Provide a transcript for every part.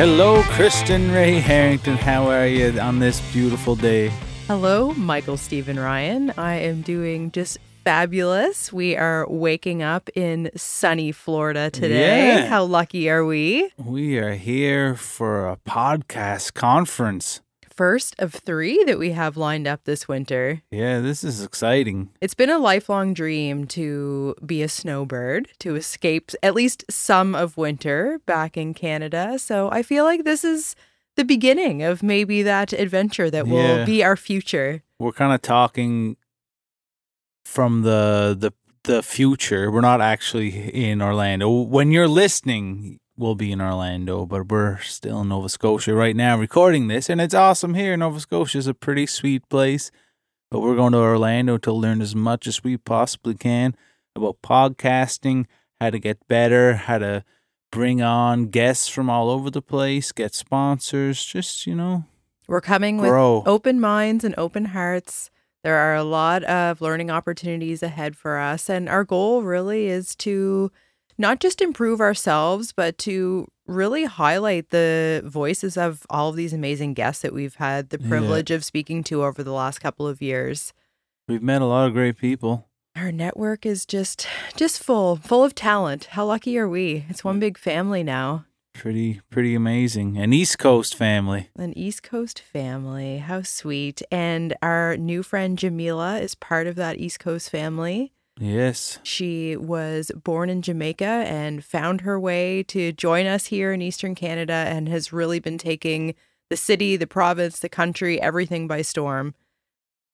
Hello, Kristen Ray Herrington. How are you on this beautiful day? Hello, Michael Stephen Ryan. I am doing just fabulous. We are waking up in sunny Florida today. Yeah. How lucky are we? We are here for a podcast conference. First of three that we have lined up this winter. Yeah, this is exciting. It's been a lifelong dream to be a snowbird, to escape at least some of winter back in Canada. So I feel like this is the beginning of maybe that adventure that will Yeah. be our future. We're kind of talking from the the the future. We're not actually in Orlando. When you're listening, we'll be in Orlando, but we're still in Nova Scotia right now recording this, and it's awesome here. Nova Scotia is a pretty sweet place, but we're going to Orlando to learn as much as we possibly can about podcasting, how to get better, how to bring on guests from all over the place, get sponsors, just, you know, We're coming Grow. with open minds and open hearts. There are a lot of learning opportunities ahead for us. And our goal really is to not just improve ourselves, but to really highlight the voices of all of these amazing guests that we've had the Yeah. privilege of speaking to over the last couple of years. we've met a lot of great people. Our network is just just full, full of talent. How lucky are we? It's one big family now. Pretty, pretty amazing. An East Coast family. An East Coast family. How sweet. And our new friend Jah'Mila is part of that East Coast family. Yes. She was born in Jamaica and found her way to join us here in Eastern Canada and has really been taking the city, the province, the country, everything by storm.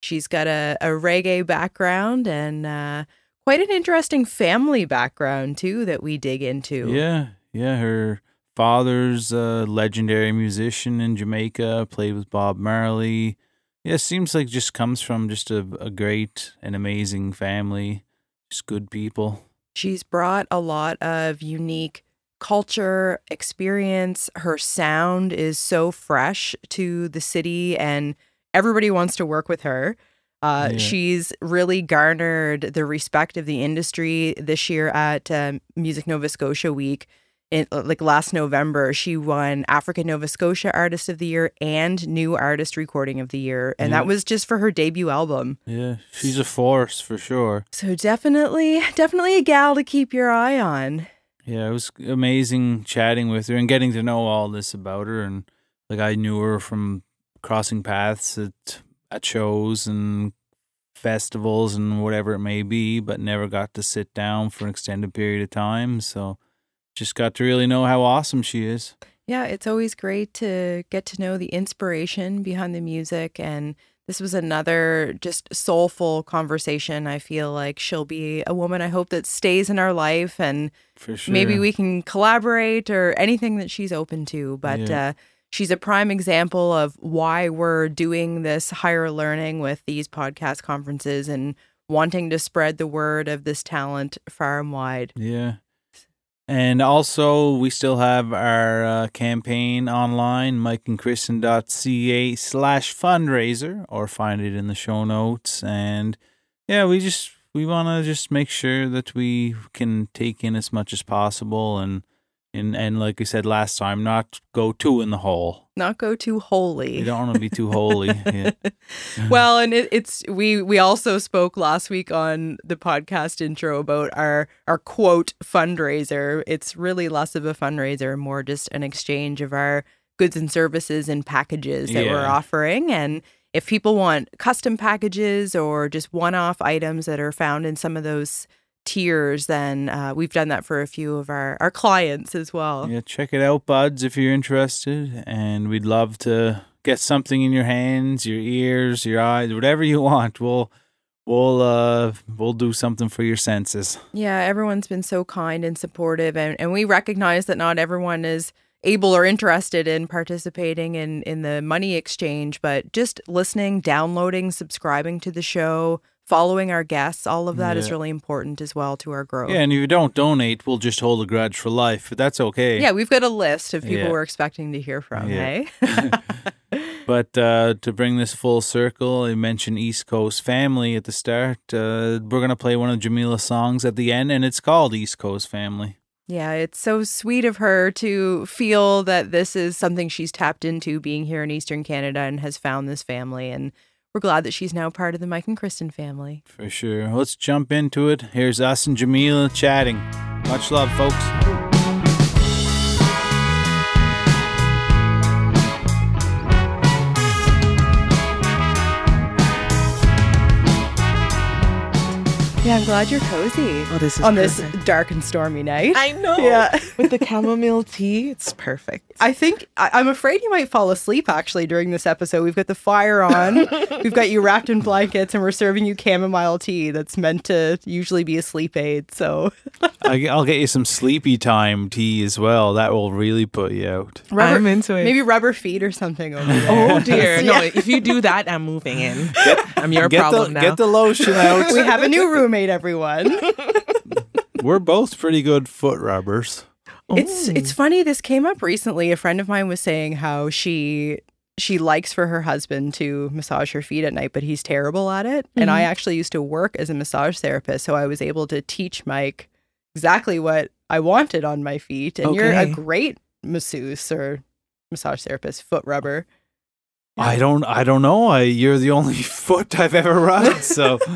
She's got a, a reggae background and uh, quite an interesting family background, too, that we dig into. Yeah, yeah. Her father's a legendary musician in Jamaica, played with Bob Marley. Yeah, seems like just comes from just a, a great and amazing family, just good people. She's brought a lot of unique culture, experience. Her sound is so fresh to the city, and everybody wants to work with her. Uh, Yeah. She's really garnered the respect of the industry this year at um, Music Nova Scotia Week. In, uh, like last November, she won African Nova Scotia Artist of the Year and New Artist Recording of the Year. And Yeah. that was just for her debut album. Yeah, she's a force for sure. So definitely, definitely a gal to keep your eye on. Yeah, it was amazing chatting with her and getting to know all this about her. And like I knew her from crossing paths at at shows and festivals and whatever it may be, but never got to sit down for an extended period of time. So just got to really know how awesome she is. Yeah, it's always great to get to know the inspiration behind the music. And this was another just soulful conversation. I feel like she'll be a woman I hope that stays in our life and For sure. maybe we can collaborate or anything that she's open to. But Yeah. uh, she's a prime example of why we're doing this higher learning with these podcast conferences and wanting to spread the word of this talent far and wide. Yeah. And also, we still have our uh, campaign online, mikeandkristen.ca slash fundraiser, or find it in the show notes. And yeah, we just, we want to just make sure that we can take in as much as possible and, and, and like I said last time, not go too in the hole. Not go too holy. You don't want to be too holy. Yeah. well, and it, it's we we also spoke last week on the podcast intro about our our quote fundraiser. It's really less of a fundraiser, more just an exchange of our goods and services and packages that we're offering. And if people want custom packages or just one-off items that are found in some of those tiers, then uh, we've done that for a few of our our clients as well. Yeah, check it out, buds, if you're interested. And we'd love to get something in your hands, your ears, your eyes, whatever you want. We'll we'll uh we'll do something for your senses. Yeah, everyone's been so kind and supportive and, and we recognize that not everyone is able or interested in participating in in the money exchange, but just listening, downloading, subscribing to the show, following our guests, all of that is Yeah. really important as well to our growth. Yeah, and if you don't donate, we'll just hold a grudge for life. But that's okay. Yeah, we've got a list of people Yeah. we're expecting to hear from, Yeah. hey? But uh, to bring this full circle, I mentioned East Coast Family at the start. Uh, we're gonna play one of Jah'Mila's songs at the end, and it's called East Coast Family. Yeah, it's so sweet of her to feel that this is something she's tapped into being here in Eastern Canada and has found this family. And we're glad that she's now part of the Mike and Kristen family. For sure. Let's jump into it. Here's us and Jah'Mila chatting. Much love, folks. Yeah, I'm glad you're cozy Oh, this is on this dark and stormy night. I know. Yeah. With the chamomile tea, it's perfect. I think I, I'm afraid you might fall asleep actually during this episode. We've got the fire on, we've got you wrapped in blankets, and we're serving you chamomile tea that's meant to usually be a sleep aid. So, I, I'll get you some sleepy time tea as well. That will really put you out. rubber, I'm into it. maybe rubber feet or something over oh, there. Oh dear. No, Yeah. if you do that, I'm moving in. I'm your Get problem the now. get the lotion out. we have a new roommate, everyone. We're both pretty good foot rubbers. It's mm. it's funny. This came up recently. A friend of mine was saying how she she likes for her husband to massage her feet at night, but he's terrible at it. And I mm-hmm. actually used to work as a massage therapist, so I was able to teach Mike exactly what I wanted on my feet. And you're a great masseuse or massage therapist, foot rubber. I don't I don't know. I you're the only foot I've ever rubbed. So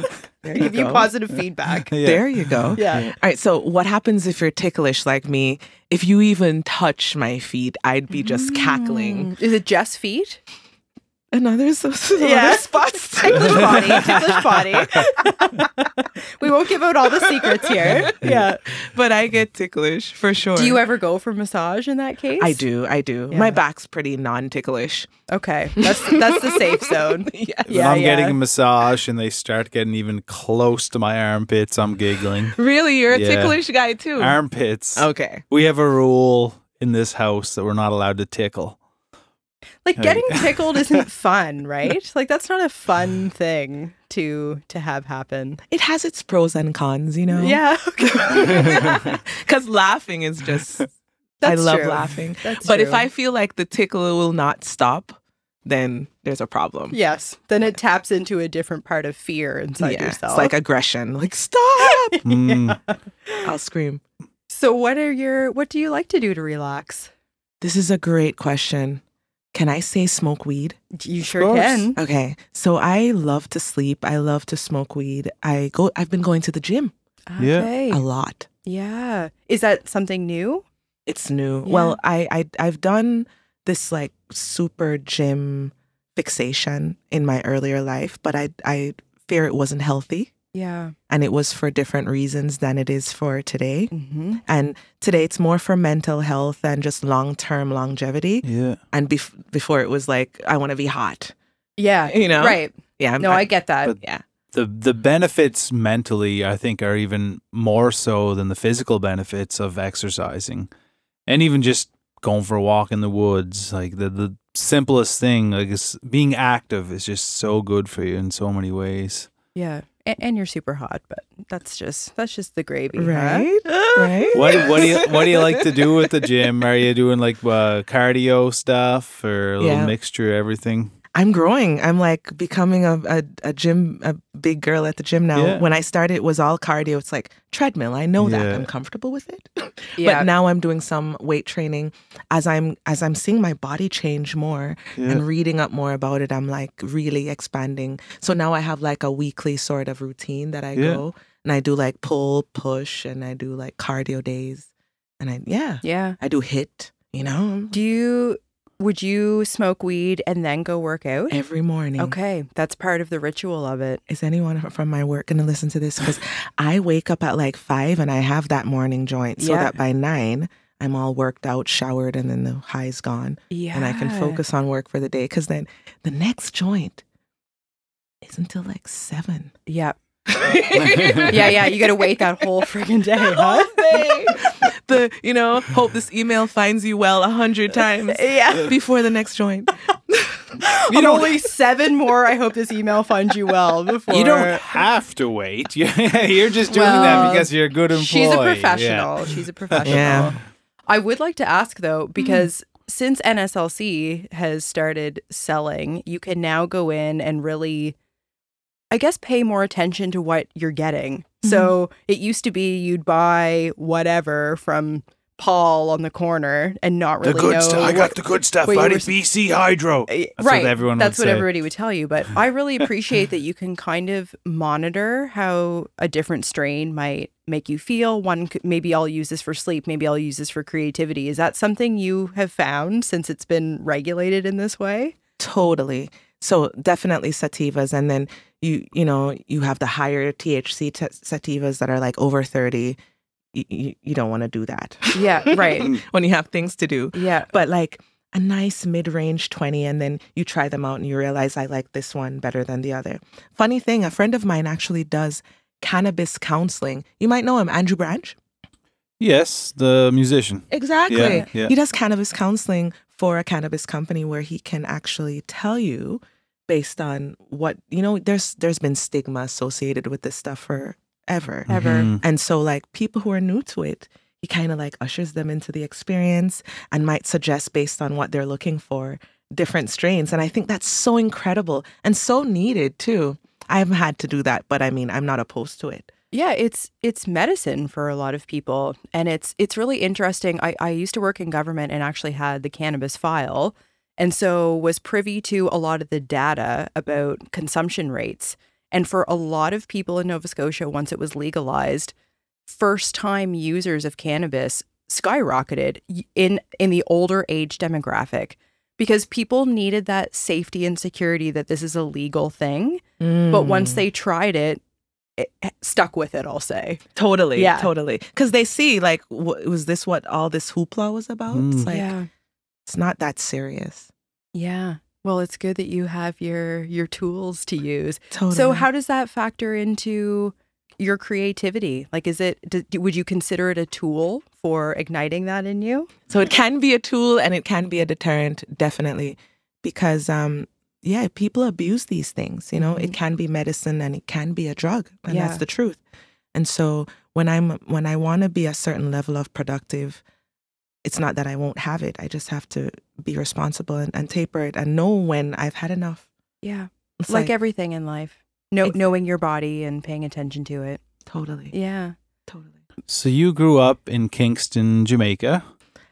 There I give you go. positive feedback. yeah. There you go. Yeah. All right. So, what happens if you're ticklish like me? If you even touch my feet, I'd be just cackling. Mm. Is it just feet? And others, Yeah. yeah. spots. Ticklish body, ticklish body. we won't give out all the secrets here. Yeah. but I get ticklish for sure. Do you ever go for massage in that case? I do. I do. Yeah. My back's pretty non-ticklish. Okay, that's that's the safe zone. yes. When Yeah, I'm yeah. getting a massage and they start getting even close to my armpits, I'm giggling. Really, you're a Yeah. ticklish guy too. Armpits. okay. We have a rule in this house that we're not allowed to tickle. Like Hey. getting tickled isn't fun, right? Like that's not a fun thing to to have happen. It has its pros and cons, you know. Yeah, okay. Because laughing is just. I love true. laughing. That's but if. I feel like the tickle will not stop, then there's a problem. yes, then it taps into a different part of fear inside Yeah, yourself. It's like aggression. Like stop! Mm. I'll scream. so, what are your what do you like to do to relax? This is a great question. Can I say smoke weed? You sure can. Okay. So I love to sleep. I love to smoke weed. I go I've been going to the gym ah, Yeah. Okay. a lot. Yeah. Is that something new? It's new. Yeah. Well, I, I I've done this like super gym fixation in my earlier life, but I I fear it wasn't healthy Yeah. and it was for different reasons than it is for today. Mm-hmm. And today it's more for mental health and just long-term longevity. Yeah. And bef- before it was like I want to be hot. Yeah. You know? Right. Yeah. No, I get that. Yeah. The the benefits mentally, I think, are even more so than the physical benefits of exercising, and even just going for a walk in the woods. Like the the simplest thing, like is being active, is just so good for you in so many ways. Yeah. And, and you're super hot, but that's just that's just the gravy, huh? Right? right? What what do you what do you like to do at the gym? Are you doing like uh, cardio stuff or a little Yeah. mixture of everything? I'm growing. I'm like becoming a, a, a gym, a big girl at the gym now. Yeah. When I started, it was all cardio. It's like treadmill. I know that. I'm comfortable with it. Yeah. But now I'm doing some weight training as I'm as I'm seeing my body change more Yeah. and reading up more about it. I'm like really expanding. So now I have like a weekly sort of routine that I Yeah. go and I do like pull, push, and I do like cardio days. And I yeah, yeah. I do HIIT. You know, Do you would you smoke weed and then go work out? every morning. Okay, that's part of the ritual of it. is anyone from my work going to listen to this? Because I wake up at like five and I have that morning joint so Yeah. that by nine, I'm all worked out, showered, and then the high's gone. Yeah. And I can focus on work for the day. Because then the next joint is until like seven. Yeah. Yeah, yeah. You got to wait that whole friggin' day, huh? the you know hope this email finds you well a hundred times Yeah. before the next joint. You only seven more. I hope this email finds you well before. You don't have to wait. You're just doing Well, that because you're a good employee. She's a Yeah. professional. She's a professional. Yeah. I would like to ask though, mm-hmm. because since NSLC has started selling, you can now go in and really, I guess, pay more attention to what you're getting. So it used to be you'd buy whatever from Paul on the corner and not really The good know. stuff. I got the good stuff what you out were of s- BC Hydro. Uh, That's right. what everyone That's would what say. everybody would tell you. But I really appreciate that you can kind of monitor how a different strain might make you feel. One could, maybe I'll use this for sleep. Maybe I'll use this for creativity. Is that something you have found since it's been regulated in this way? Totally. So definitely sativas, and then you you know you have the higher THC t- sativas that are like over thirty. You, you, you don't want to do that. Yeah. Right. when you have things to do. yeah. But like a nice mid range 20, and then you try them out and you realize I like this one better than the other. Funny thing, a friend of mine actually does cannabis counseling. You might know him, Andrew Branch. Yes, the musician. Exactly. Yeah, yeah. He does cannabis counseling for a cannabis company where he can actually tell you based on what you know there's there's been stigma associated with this stuff forever. Ever. Mhm. And so like people who are new to it, he kind of like ushers them into the experience and might suggest based on what they're looking for different strains and I think that's so incredible and so needed too. I haven't had to do that, but I mean, I'm not opposed to it. Yeah, it's it's medicine for a lot of people, and it's it's really interesting. I, I used to work in government and actually had the cannabis file, and so was privy to a lot of the data about consumption rates. And for a lot of people in Nova Scotia, once it was legalized, first time users of cannabis skyrocketed in in the older age demographic because people needed that safety and security that this is a legal thing. But once Mm. they tried it, it stuck with it, I'll say. Totally. Yeah. Totally. Because they see, like, w- was this what all this hoopla was about? Mm. like, yeah. It's not that serious. Yeah. Well, it's good that you have your your tools to use. Totally. So how does that factor into your creativity? Like is it do, would you consider it a tool for igniting that in you? So it can be a tool and it can be a deterrent, definitely, because um, yeah, people abuse these things. You know, it can be medicine and it can be a drug, and Yeah. that's the truth. And so when I'm when I want to be a certain level of productive, it's not that I won't have it. I just have to be responsible and, and taper it and know when I've had enough. Yeah. It's Like, everything in life. Know, Ex- knowing your body and paying attention to it. totally, Yeah. totally. So you grew up in Kingston, Jamaica.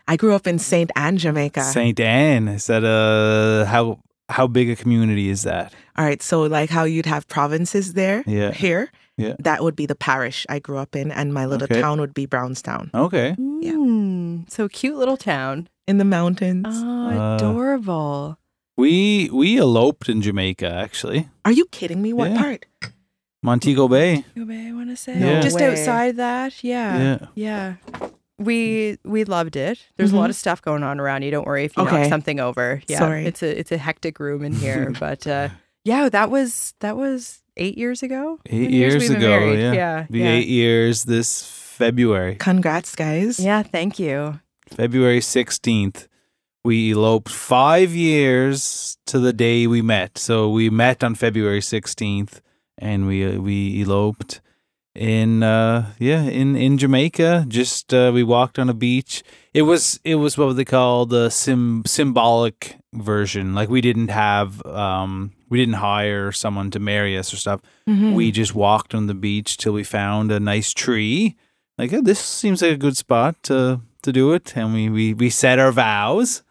I grew up in Saint Ann, Jamaica. Saint Ann. Is that a how how big a community is that? All right, so like how you'd have provinces there, Yeah. here, Yeah. that would be the parish I grew up in, and my little Okay. town would be Brown's Town Okay. Yeah. Mm, so cute little town. in the mountains. Oh, Uh, adorable. We we eloped in Jamaica actually. Are you kidding me? What Yeah. part? Montego Bay. Montego Bay, I want to say. No Just way. outside that. Yeah. Yeah. Yeah. We we loved it. There's a lot of stuff going on around you. Don't worry if you knock something over. Yeah. Sorry. It's a it's a hectic room in here. but uh yeah, that was that was eight years ago. Eight many years, ago. Yeah. Yeah. Be yeah. eight years this February. Congrats, guys. Yeah, thank you. February 16th. We eloped five years to the day we met. So we met on February 16th and we uh, we eloped in uh yeah in in Jamaica just uh, we walked on a beach it was it was what they call the sim symbolic version like we didn't have um we didn't hire someone to marry us or stuff Mhm. we just walked on the beach till we found a nice tree. Like "Oh, this seems like a good spot to to do it, and we we we said our vows,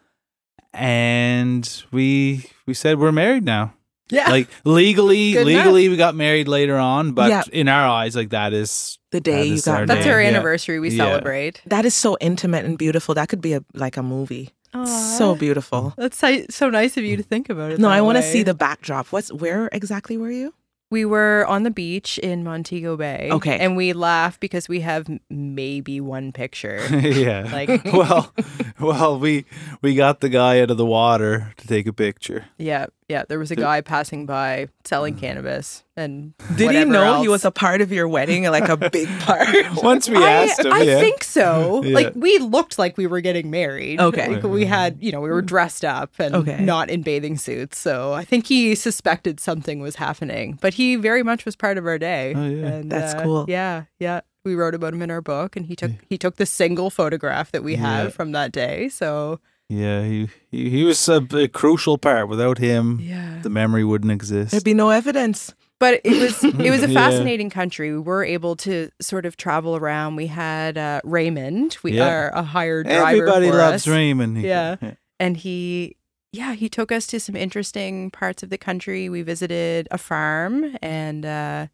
and we we said we're married now. Yeah. Like legally, Good enough. legally, we got married later on, but Yeah. in our eyes, like that is the day That you is got our That's day. our Yeah. anniversary we Yeah. celebrate. That is so intimate and beautiful. That could be a like a movie. So beautiful. That's so, so nice of you to think about it. No, I want to see the backdrop. What's where exactly were you? We were on the beach in Montego Bay. Okay. And we laugh because we have maybe one picture. yeah. Like- well, well, we we got the guy out of the water to take a picture. yeah. Yeah, there was a guy passing by selling cannabis and Did he know else. he was a part of your wedding, like a big part? Once we I, asked him, I yeah. think so. Yeah. Like we looked like we were getting married. Okay. Like, we had, you know, we were dressed up and Okay. not in bathing suits. So I think he suspected something was happening. But he very much was part of our day. Oh, yeah. And, That's uh, cool. Yeah, yeah. We wrote about him in our book and he took he took the single photograph that we Yeah. have from that day. So Yeah, he, he he was a, a crucial part. Without him, yeah. the memory wouldn't exist. There'd be no evidence. But it was it was a Yeah. fascinating country. We were able to sort of travel around. We had uh, Raymond, we Yeah. are a hired driver. Everybody loves us. Raymond. He- Yeah. and he yeah he took us to some interesting parts of the country we visited a farm and uh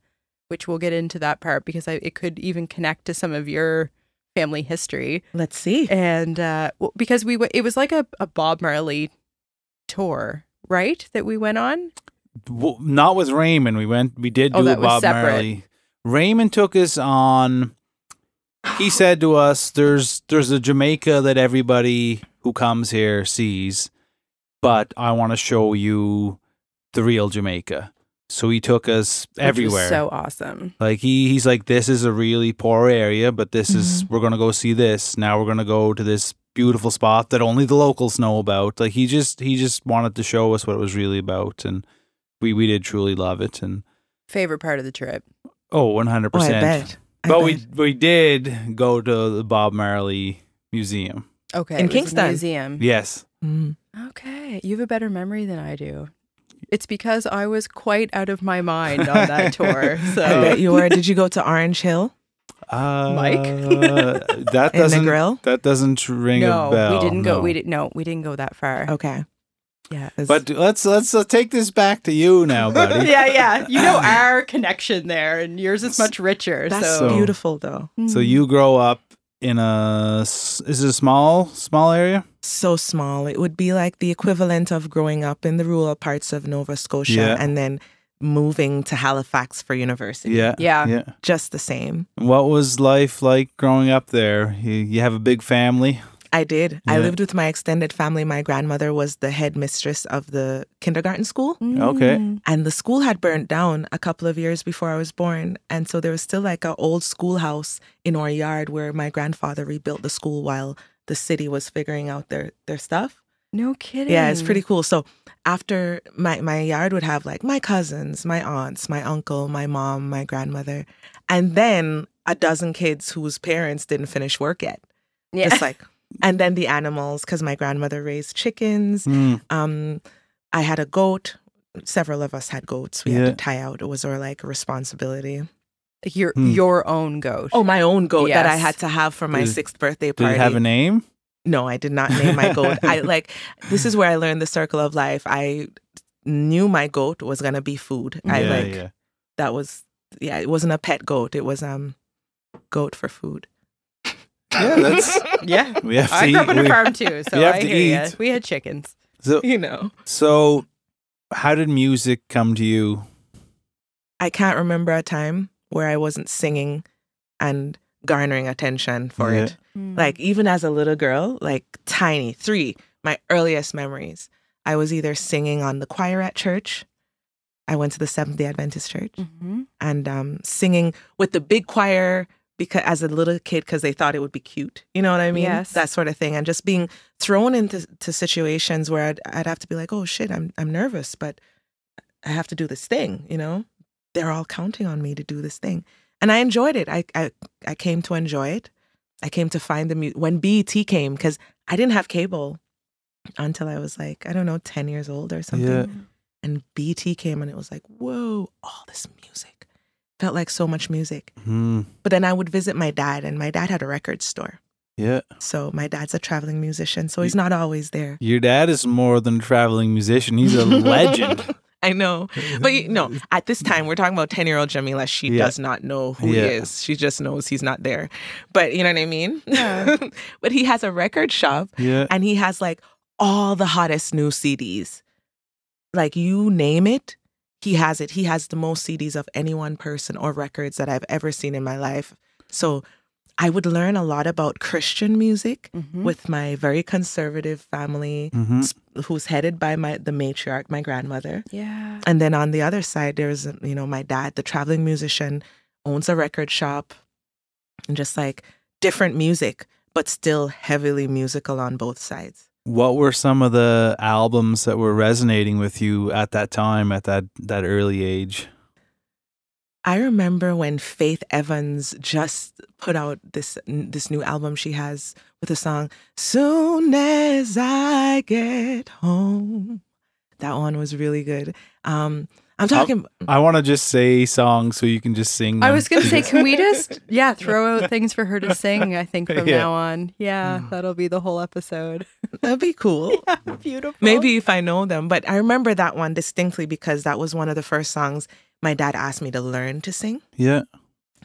which we'll get into that part because I, it could even connect to some of your family history Let's see. and uh because we w- it was like a, a bob marley tour right that we went on W- not with Raymond. We went. We did Oh, do a that Bob separate. Marley. Raymond took us on. He said to us, "There's there's a Jamaica that everybody who comes here sees, but I want to show you the real Jamaica." So he took us which everywhere. so awesome Like he he's like, this is a really poor area, but this is we're gonna go see this. Now we're gonna go to this beautiful spot that only the locals know about. Like he just he just wanted to show us what it was really about, and we we did truly love it. And favorite part of the trip oh, one hundred Oh, I percent. bet. But bet. we we did go to the Bob Marley Museum. okay In it was a Kingston. museum Yes, Mm. okay you have a better memory than i do it's because i was quite out of my mind on that tour so I bet you were. Did you go to Orange Hill uh, Mike? that in the doesn't grill? that doesn't ring no a bell. we didn't go no. we didn't no we didn't go that far Okay. yeah But let's let's uh, take this back to you now, buddy. yeah, yeah. You know our connection there, and yours is much richer. That's so, So- beautiful, though. So you grow up in a is it a small small area? So small. It would be like the equivalent of growing up in the rural parts of Nova Scotia Yeah. and then moving to Halifax for university. Yeah, Yeah. yeah. Just the same. What was life like growing up there? You, you have a big family. I did. I lived with my extended family. My grandmother was the head mistress of the kindergarten school. Okay. Mm. And the school had burnt down a couple of years before I was born. And so there was still like an old schoolhouse in our yard where my grandfather rebuilt the school while the city was figuring out their, their stuff. No kidding. Yeah, it's pretty cool. So after my my yard would have like my cousins, my aunts, my uncle, my mom, my grandmother, and then a dozen kids whose parents didn't finish work yet. Yeah. It's like and then the animals because my grandmother raised chickens. Mm, Um I had a goat. Several of us had goats. We had to tie out. It was our like responsibility. your Hmm. your own goat. Oh, my own goat that I had to have for my Did- sixth birthday party. did party. it have a name? No, I did not name my goat. I like this is where I learned the circle of life. I knew my goat was gonna be food. I yeah, like yeah. that was yeah, it wasn't a pet goat. It was um goat for food. Yeah, that's yeah. we have to I eat. grew up on a we- farm too, so we have I to hear ya. eat. We had chickens. So, You know. so, how did music come to you? I can't remember a time where I wasn't singing and garnering attention for Yeah. it. Like even as a little girl, like tiny, three, my earliest memories. I was either singing on the choir at church. I went to the Seventh Day Adventist church. Mhm. and um, singing with the big choir because as a little kid because they thought it would be cute you know what i mean Yes. that sort of thing and just being thrown into to situations where I'd, I'd have to be like oh shit I'm, I'm nervous but i have to do this thing you know they're all counting on me to do this thing and i enjoyed it i i, I came to enjoy it i came to find the mu- when BET came because i didn't have cable until i was like i don't know 10 years old or something Yeah. and BET came and it was like, whoa, all this music. Felt like so much music. Hmm. But then I would visit my dad, and my dad had a record store. Yeah, So my dad's a traveling musician, so he's not always there. your dad is more than a traveling musician. He's a legend. I know. But you know, at this time, we're talking about 10 year old Jah'Mila. She Yeah. does not know who Yeah. he is. She just knows he's not there. But you know what I mean? Yeah. but he has a record shop Yeah, and he has like all the hottest new CDs. Like you name it, he has it. He has the most CDs of any one person or records that I've ever seen in my life. So I would learn a lot about Christian music Mhm. with my very conservative family, Mhm. s- who's headed by my the matriarch, my grandmother. yeah. And then on the other side, there's you know my dad, the traveling musician, owns a record shop, and just like different music, but still heavily musical on both sides. What were some of the albums that were resonating with you at that time, at that that early age? I remember when Faith Evans just put out this this new album she has with the song "Soon as I Get Home." That one was really good. Um, I'm talking. I want to just say songs so you can just sing. I was gonna say, can we just yeah throw out things for her to sing? I think from Yeah. now on, yeah, mm. that'll be the whole episode. That'd be cool. Beautiful. Maybe if I know them, but I remember that one distinctly because that was one of the first songs my dad asked me to learn to sing. yeah.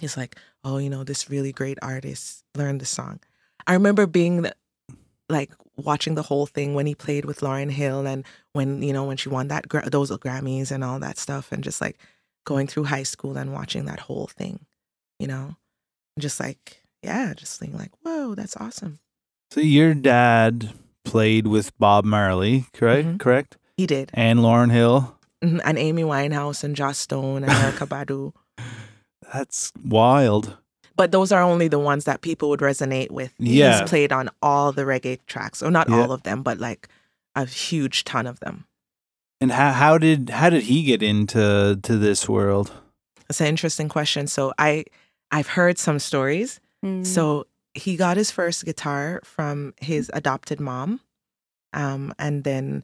He's like, "Oh, you know, this really great artist learned the song." I remember being the, like watching the whole thing when he played with Lauryn Hill and when you know when she won that those Grammys and all that stuff, and just like going through high school and watching that whole thing, you know, just like yeah, just being like, "Whoa, that's awesome." So your dad played with Bob Marley, correct? Mhm. Correct. He did, And Lauryn Hill. Mhm, and Amy Winehouse and Joss Stone and Erykah Badu. That's wild. But those are only the ones that people would resonate with. Yeah. He's played on all the reggae tracks, or not Yeah. all of them, but like a huge ton of them. And how how did how did he get into to this world? It's an interesting question. So I I've heard some stories. Mm. So he got his first guitar from his adopted mom, um, and then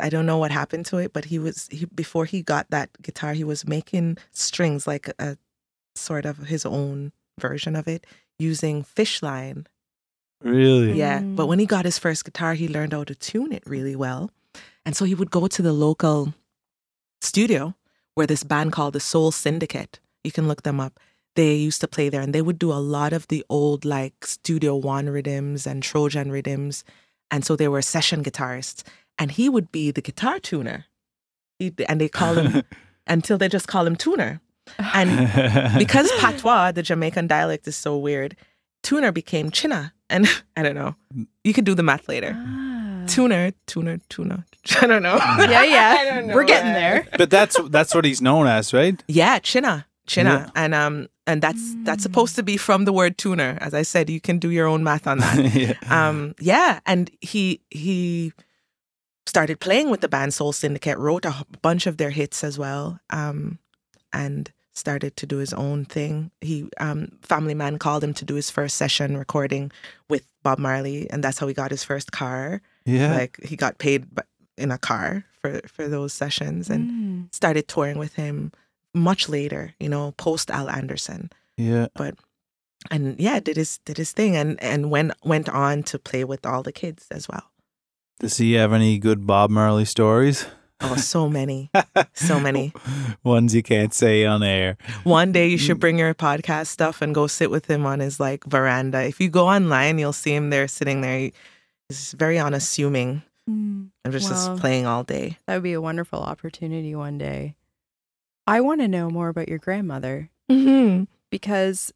I don't know what happened to it, but he was he before he got that guitar, he was making strings like a sort of his own version of it using fish line. Really? Yeah. Mm. But when he got his first guitar, he learned how to tune it really well. And so he would go to the local studio where this band called the Soul Syndicate, you can look them up. They used to play there and they would do a lot of the old like Studio One rhythms and Trojan rhythms. And so they were session guitarists. And he would be the guitar tuner. He, and they call him until they just call him tuner. And because patois, the Jamaican dialect, is so weird, tuner became Chinna. And I don't know. You could do the math later. Ah. Tuner, tuner, tuner. I don't know. Yeah, yeah. I don't know. We're getting there. but that's that's what he's known as, right? Yeah, Chinna, Chinna, Yeah. and um, and that's that's supposed to be from the word tuner. As I said, you can do your own math on that. yeah. um, yeah, and he he started playing with the band Soul Syndicate, wrote a bunch of their hits as well, um, and started to do his own thing. He um, Family Man called him to do his first session recording with Bob Marley, and that's how he got his first car. yeah. Like he got paid in a car for for those sessions, and Mm. started touring with him much later. You know, post Al Anderson yeah. But and yeah, did his did his thing and and went went on to play with all the kids as well. Does he have any good Bob Marley stories? Oh, so many, so many. Ones you can't say on air. One day you should bring your podcast stuff and go sit with him on his like veranda. If you go online, you'll see him there sitting there. He's very unassuming Mm. and just, Wow. just playing all day. That would be a wonderful opportunity one day. I want to know more about your grandmother Mm-hmm. because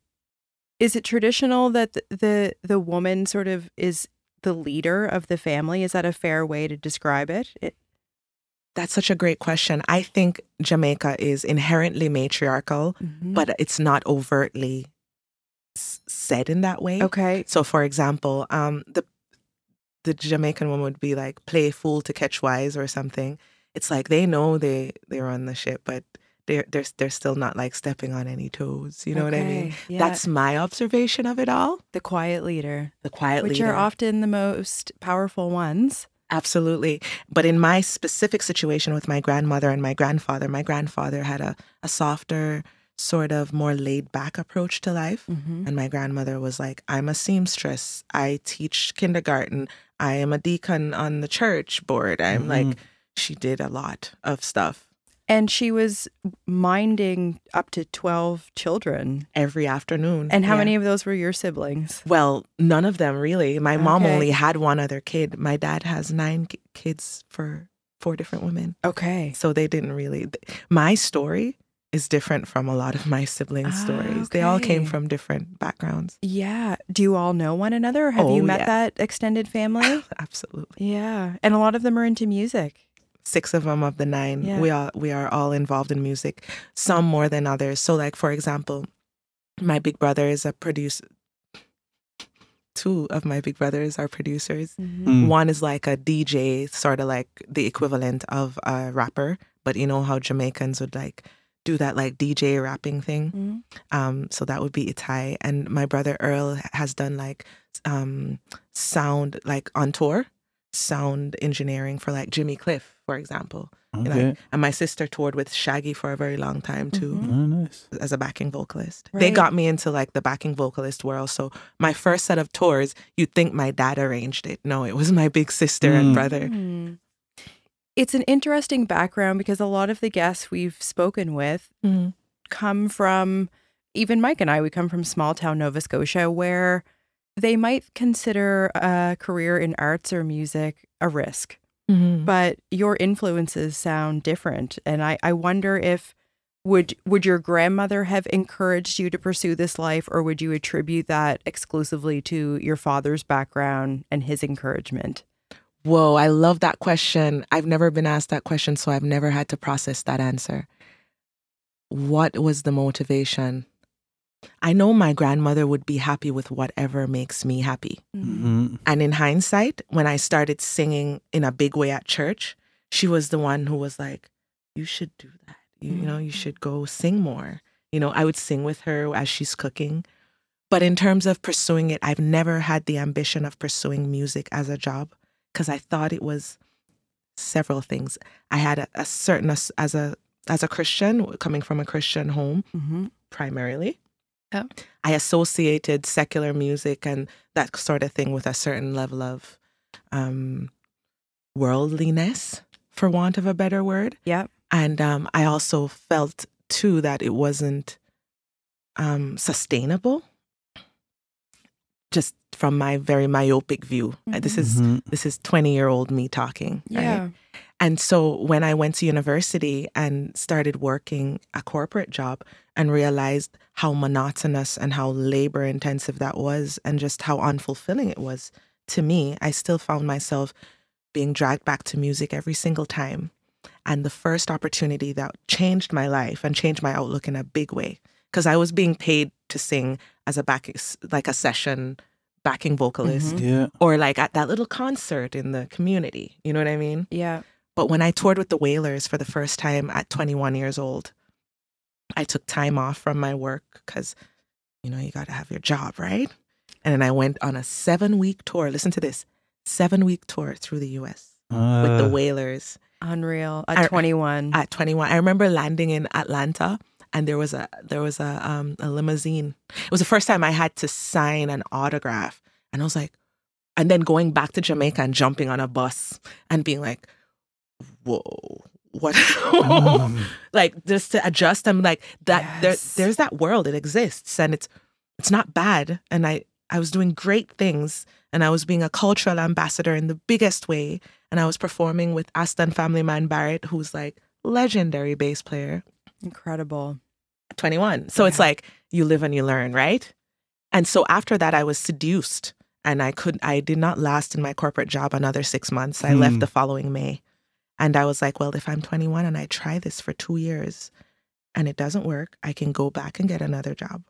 is it traditional that the, the the woman sort of is the leader of the family? Is that a fair way to describe it? it That's such a great question. I think Jamaica is inherently matriarchal, Mhm. but it's not overtly s- said in that way. okay. So, for example, um, the the Jamaican woman would be like, "Play fool to catch wise" or something. It's like they know they they're on the ship, but they're they're they're still not like stepping on any toes. You know what I mean? Yeah. That's my observation of it all. the quiet leader, The quiet which leader, are often the most powerful ones. Absolutely. But in my specific situation with my grandmother and my grandfather, my grandfather had a a softer, sort of more laid back approach to life. Mm-hmm. And my grandmother was like, I'm a seamstress. I teach kindergarten. I am a deacon on the church board. I'm Mhm. like, she did a lot of stuff And she was minding up to 12 children. every afternoon. And how Yeah. many of those were your siblings? Well, none of them really. My mom Okay. only had one other kid. My dad has nine kids for four different women. Okay. So they didn't really. My story is different from a lot of my siblings' ah, stories. They all came from different backgrounds. Yeah. Do you all know one another? Have Oh, you met yeah. that extended family? Absolutely. yeah. And a lot of them are into music. Six of them of the nine, Yeah. we are we are all involved in music, some more than others. So, like for example, my big brother is a producer. Two of my big brothers are producers. Mm. One is like a DJ, sort of like the equivalent of a rapper, but you know how Jamaicans would like do that like DJ rapping thing. Mhm. Um, so that would be Itai. And my brother Earl has done like um sound like on tour, sound engineering for like Jimmy Cliff, for example. You know, and my sister toured with Shaggy for a very long time too Mhm. Oh, nice. as a backing vocalist. They got me into like the backing vocalist world. So my first set of tours, you'd think my dad arranged it. No, it was my big sister Mm. and brother. Mm. It's an interesting background because a lot of the guests we've spoken with Mhm. come from, even Mike and I, we come from small town Nova Scotia where they might consider a career in arts or music a risk. Mhm. but your influences sound different and i i wonder if would would your grandmother have encouraged you to pursue this life or would you attribute that exclusively to your father's background and his encouragement Whoa, I love that question. I've never been asked that question, so I've never had to process that answer. What was the motivation? I know my grandmother would be happy with whatever makes me happy. hmm And in hindsight, when I started singing in a big way at church, she was the one who was like, You should do that. You, you know, you should go sing more. You know, I would sing with her as she's cooking. But in terms of pursuing it, I've never had the ambition of pursuing music as a job because I thought it was several things. I had a, a certain, as as a, as a Christian, coming from a Christian home mm-hmm. primarily. Yeah. I associated secular music and that sort of thing with a certain level of um, worldliness, for want of a better word. Yep. And um, I also felt too that it wasn't um, sustainable, just from my very myopic view. Uh, This is this is twenty year old me talking. right? Yeah And so when I went to university and started working a corporate job and realized how monotonous and how labor intensive that was and just how unfulfilling it was to me, I still found myself being dragged back to music every single time. And the first opportunity that changed my life and changed my outlook in a big way, because I was being paid to sing as a back, like a session backing vocalist Mhm. Yeah. or like at that little concert in the community. You know what I mean? yeah But when I toured with the Wailers for the first time at 21 years old, I took time off from my work because, you know, you got to have your job, right? And then I went on a seven week tour. Listen to this seven week tour through the US with the Uh, Wailers unreal I- at 21 at 21. I remember landing in Atlanta and there was a there was a um a limousine. It was the first time I had to sign an autograph. And I was like, and then going back to Jamaica and jumping on a bus and being like, whoa, what? Mm, like just to adjust i'm like that Yes. there, there's that world it exists and it's it's not bad and i i was doing great things and i was being a cultural ambassador in the biggest way and i was performing with aston family man barrett who's like legendary bass player. Incredible. 21 so it's like you live and you learn right? And so after that i was seduced and i could i did not last in my corporate job another six months. I left Hmm. the following may and i was like well if i'm 21 and i try this for two years and it doesn't work i can go back and get another job.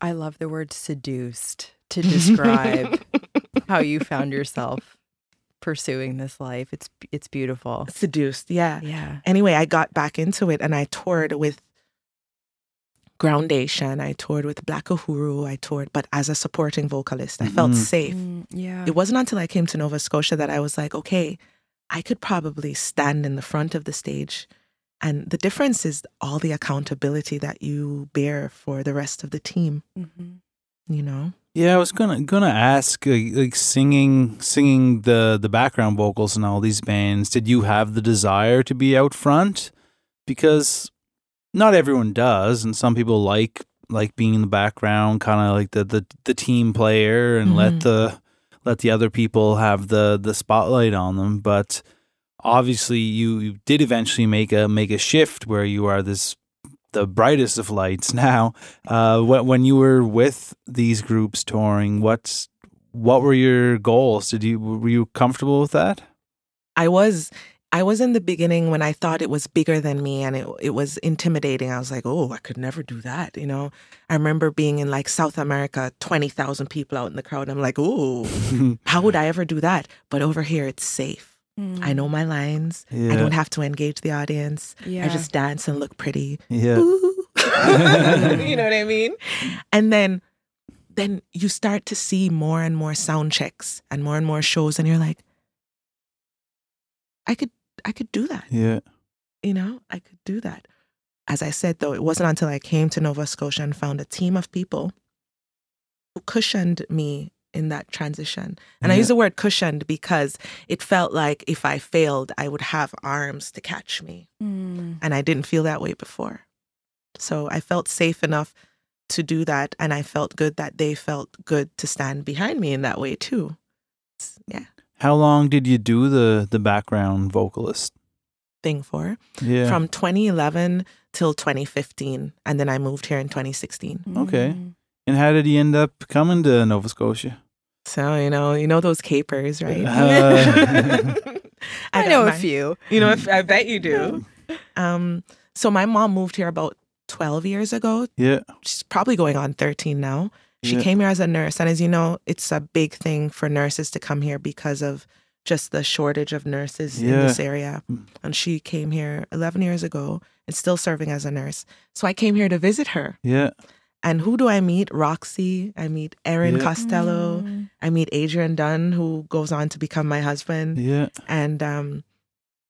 I love the word seduced to describe how you found yourself pursuing this life. It's it's beautiful. Seduced yeah. Yeah. Anyway i got back into it and i toured with groundation. I toured with black uhuru i toured but as a supporting vocalist i felt Mhm. safe. Mm, yeah. It wasn't until I came to Nova Scotia that I was like, okay, I could probably stand in the front of the stage. And the difference is all the accountability that you bear for the rest of the team, Mm-hmm. you know? Yeah, I was gonna gonna ask like, like singing singing the the background vocals in all these bands. Did you have the desire to be out front? Because not everyone does, and some people like like being in the background, kind of like the, the the team player, and let Mhm. the let the other people have the the spotlight on them. But obviously you, you did eventually make a make a shift where you are this the brightest of lights now. Uh, when you were with these groups touring, what's what were your goals? Did you were you comfortable with that? I was I was in the beginning when I thought it was bigger than me and it it was intimidating. I was like, "Oh, I could never do that," you know. I remember being in like South America, 20,000 people out in the crowd. I'm like, "Oh, how would I ever do that?" But over here it's safe. I know mm. my lines. Yeah. I don't have to engage the audience. Yeah. I just dance and look pretty. Yeah. You know what I mean? And then then you start to see more and more sound checks and more and more shows and you're like I could I could do that. Yeah. You know, I could do that. As I said though, it wasn't until I came to Nova Scotia and found a team of people who cushioned me in that transition. And I use the word cushioned because it felt like if I failed, I would have arms to catch me Mm. and I didn't feel that way before. So I felt safe enough to do that, and I felt good that they felt good to stand behind me in that way too. Yeah, How long did you do the the background vocalist? thing for Yeah. from 2011 till 2015, and then I moved here in 2016. Okay. Mm. and how did you end up coming to Nova Scotia? So you know, you know those capers, right? Uh. I, got know a few. You know, if, I bet you do. Um, so my mom moved here about 12 years ago. Yeah. She's probably going on 13 now. She Yeah. came here as a nurse. And as you know, it's a big thing for nurses to come here because of just the shortage of nurses in this area. Mm. And she came here 11 years ago and still serving as a nurse. So I came here to visit her. Yeah. And who do I meet? Roxy. I meet Erin Yeah. Costello. Mm. I meet Adrian Dunn, who goes on to become my husband. Yeah. And um,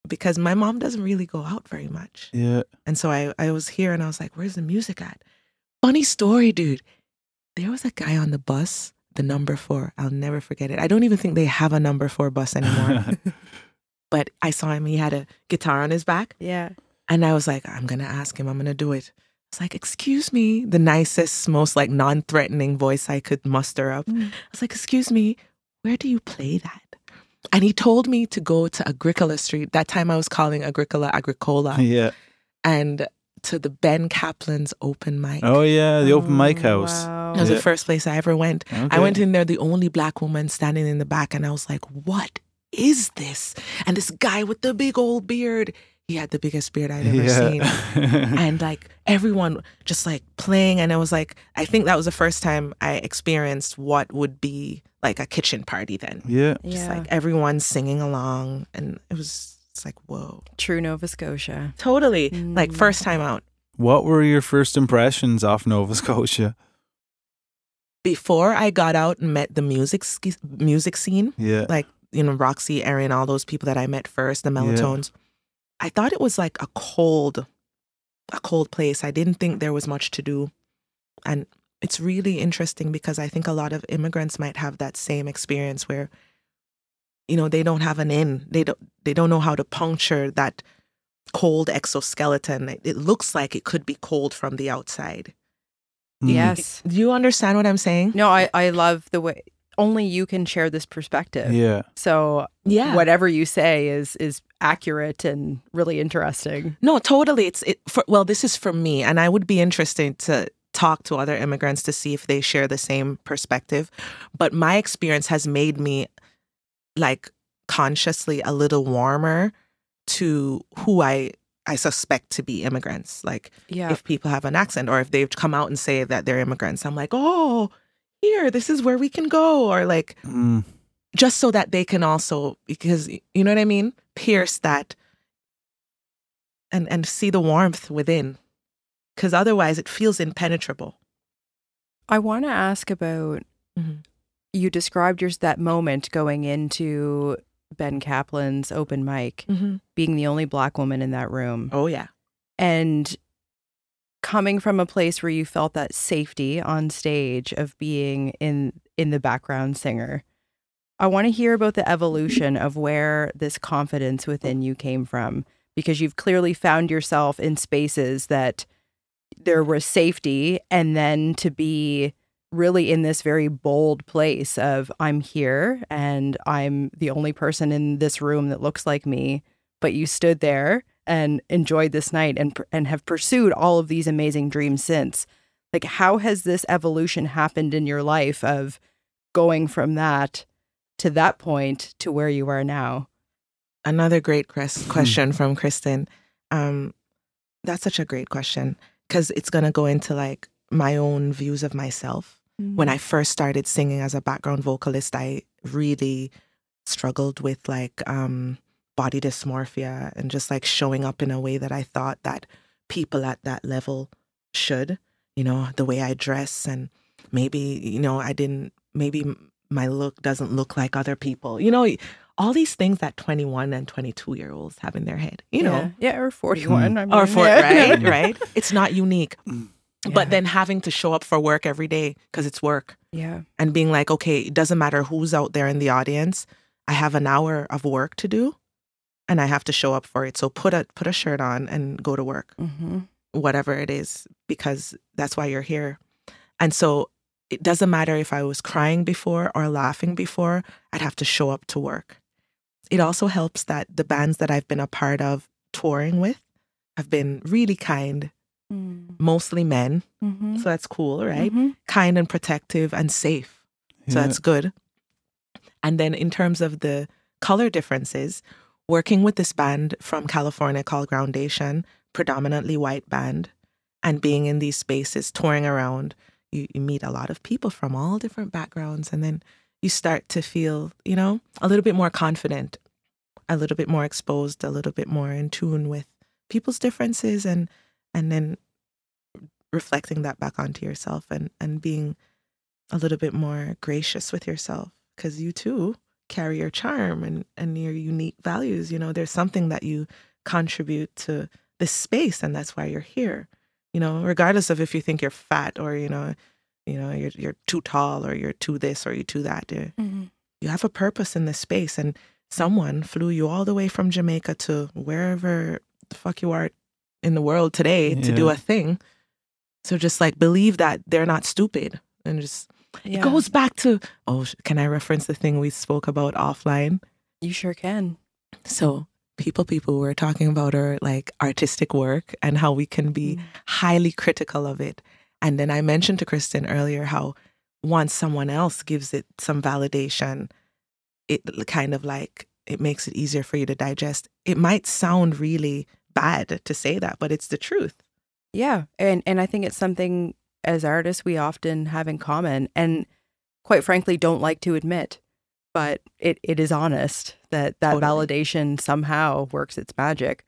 because my mom doesn't really go out very much. Yeah. And so I, I was here and I was like, where's the music at? Funny story, dude. There was a guy on the bus, the number four. I'll never forget it. I don't even think they have a number four bus anymore. but I saw him. He had a guitar on his back. Yeah. And I was like, I'm going to ask him. I'm going to do it. I was like, excuse me. The nicest, most like non threatening voice I could muster up. Mm. I was like, excuse me, where do you play that? And he told me to go to Agricola Street. That time I was calling Agricola Agricola yeah. and to the Ben Caplan's open mic. Oh yeah, the open mic Oh, house. wow. That was Yeah. the first place I ever went. I went in there, the only black woman standing in the back, and I was like, what is this? And this guy with the big old beard, he had the biggest beard I'd ever seen. And like everyone just like playing. And it was like, I think that was the first time I experienced what would be like a kitchen party then. yeah. Just Yeah. like everyone singing along. And it was, it's like, whoa. True Nova Scotia. Totally. Like Mm. first time out. What were your first impressions off Nova Scotia? Before I got out and met the music music scene, Yeah. like you know Roxy, Erin, all those people that I met first, the Mellotones. I thought it was like a cold, a cold place. I didn't think there was much to do, and it's really interesting because I think a lot of immigrants might have that same experience where, you know, they don't have an in. They don't. They don't know how to puncture that cold exoskeleton. It, it looks like it could be cold from the outside. Mm. Yes. Do you understand what I'm saying? No, I, I love the way only you can share this perspective. Yeah. So Yeah. whatever you say is is accurate and really interesting. No, totally. It's it for well, this is for me, and I would be interested to talk to other immigrants to see if they share the same perspective. But my experience has made me like consciously a little warmer to who I I suspect to be immigrants. Like Yeah. if people have an accent or if they've come out and say that they're immigrants, I'm like, oh, here, this is where we can go, or like Mm. just so that they can also because you know what I mean, pierce that and and see the warmth within. Because otherwise, it feels impenetrable. I want to ask about Mhm. You described yours that moment going into Ben Caplan's open mic, mm-hmm. being the only black woman in that room. Oh yeah, and coming from a place where you felt that safety on stage of being in in the background singer i want to hear about the evolution of where this confidence within you came from because you've clearly found yourself in spaces that there was safety and then to be really in this very bold place of i'm here and i'm the only person in this room that looks like me but you stood there and enjoyed this night and and have pursued all of these amazing dreams since. Like how has this evolution happened in your life of going from that to that point to where you are now? Another great quest- question from Kristen. Um, that's such a great question because it's going to go into like my own views of myself. When mm-hmm. I first started singing as a background vocalist, I really struggled with like um, body dysmorphia and just like showing up in a way that I thought that people at that level should, you know, the way I dress and maybe, you know, I didn't, maybe my look doesn't look like other people, you know, all these things that 21 and 22 year olds have in their head, you know, yeah, yeah or 41 mm-hmm. I mean, or for yeah. right, right. It's not unique. Mm. Yeah. But then having to show up for work every day because it's work yeah and being like, okay, it doesn't matter who's out there in the audience. I have an hour of work to do, and I have to show up for it. So put a put a shirt on and go to work, hmm whatever it is, because that's why you're here. And so it doesn't matter if I was crying before or laughing before. I'd have to show up to work. It also helps that the bands that I've been a part of touring with have been really kind, mostly men. Mm-hmm. So that's cool, right? Mhm. Kind and protective and safe. So Yeah. that's good. And then in terms of the color differences, working with this band from California called Groundation, predominantly white band, and being in these spaces, touring around, you, you meet a lot of people from all different backgrounds. And then you start to feel, you know, a little bit more confident, a little bit more exposed, a little bit more in tune with people's differences and and then reflecting that back onto yourself and and being a little bit more gracious with yourself because you too carry your charm and and your unique values you know there's something that you contribute to this space and that's why you're here you know regardless of if you think you're fat or you know you know you're you're too tall or you're too this or you're too that you Mhm. you have a purpose in this space and someone flew you all the way from Jamaica to wherever the fuck you are in the world today to do a thing so just like believe that they're not stupid and just Yeah. it goes back to oh can i reference the thing we spoke about offline You sure can. so people people were talking about our like artistic work and how we can be Mm. highly critical of it and then i mentioned to kristen earlier how once someone else gives it some validation it kind of like it makes it easier for you to digest it might sound really bad to say that but it's the truth Yeah, and and I think it's something as artists we often have in common, and quite frankly, don't like to admit. But it it is honest that that Totally. validation somehow works its magic.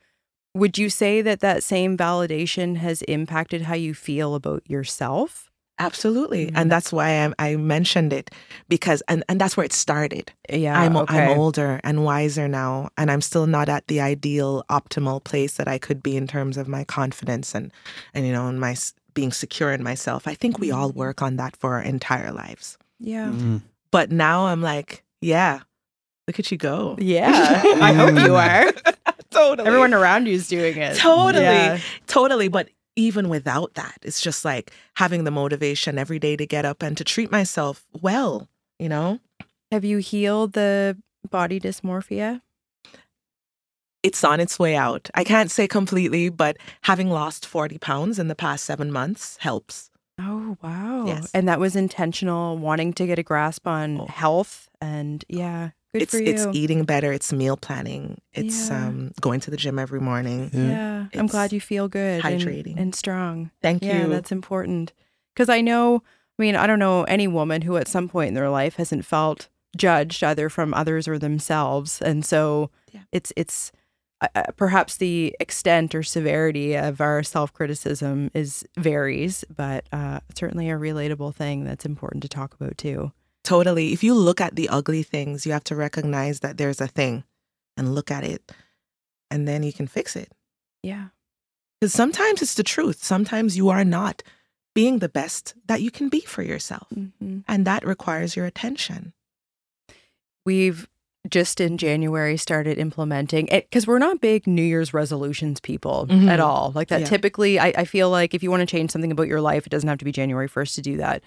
Would you say that that same validation has impacted how you feel about yourself? Absolutely Mhm. and that's why I, I mentioned it because and, and that's where it started Yeah, I'm okay. I'm older and wiser now, and I'm still not at the ideal, optimal place that I could be in terms of my confidence and, and you know, and my being secure in myself. I think we all Mhm. work on that for our entire lives. Yeah, Mm. But now I'm like, yeah, look at you go. yeah. I hope you are. totally. Everyone around you is doing it. Totally. Yeah. Totally. But even without that, it's just like having the motivation every day to get up and to treat myself well. You know, Have you healed the body dysmorphia? it's on its way out. I can't say completely, but having lost 40 pounds in the past seven months helps. Oh, wow. Yes. And that was intentional, wanting to get a grasp on Oh. health. And yeah, good it's for you. it's eating better, it's meal planning, it's Yeah. um going to the gym every morning. Yeah. yeah. I'm glad you feel good and- hydrating. and, strong. Thank yeah, you. that's important. Because I know, I mean, I don't know any woman who at some point in their life hasn't felt judged either from others or themselves. And so Yeah. it's, it's, uh, uh, perhaps the extent or severity of our self-criticism is varies but uh, certainly a relatable thing that's important to talk about too Totally. If you look at the ugly things, you have to recognize that there's a thing and look at it and then you can fix it. yeah Because sometimes it's the truth. Sometimes you are not being the best that you can be for yourself. hmm And that requires your attention. we've just in January started implementing it because we're not big New Year's resolutions people Mhm. at all. Like that Yeah. typically, I, I feel like if you want to change something about your life, it doesn't have to be January 1st to do that.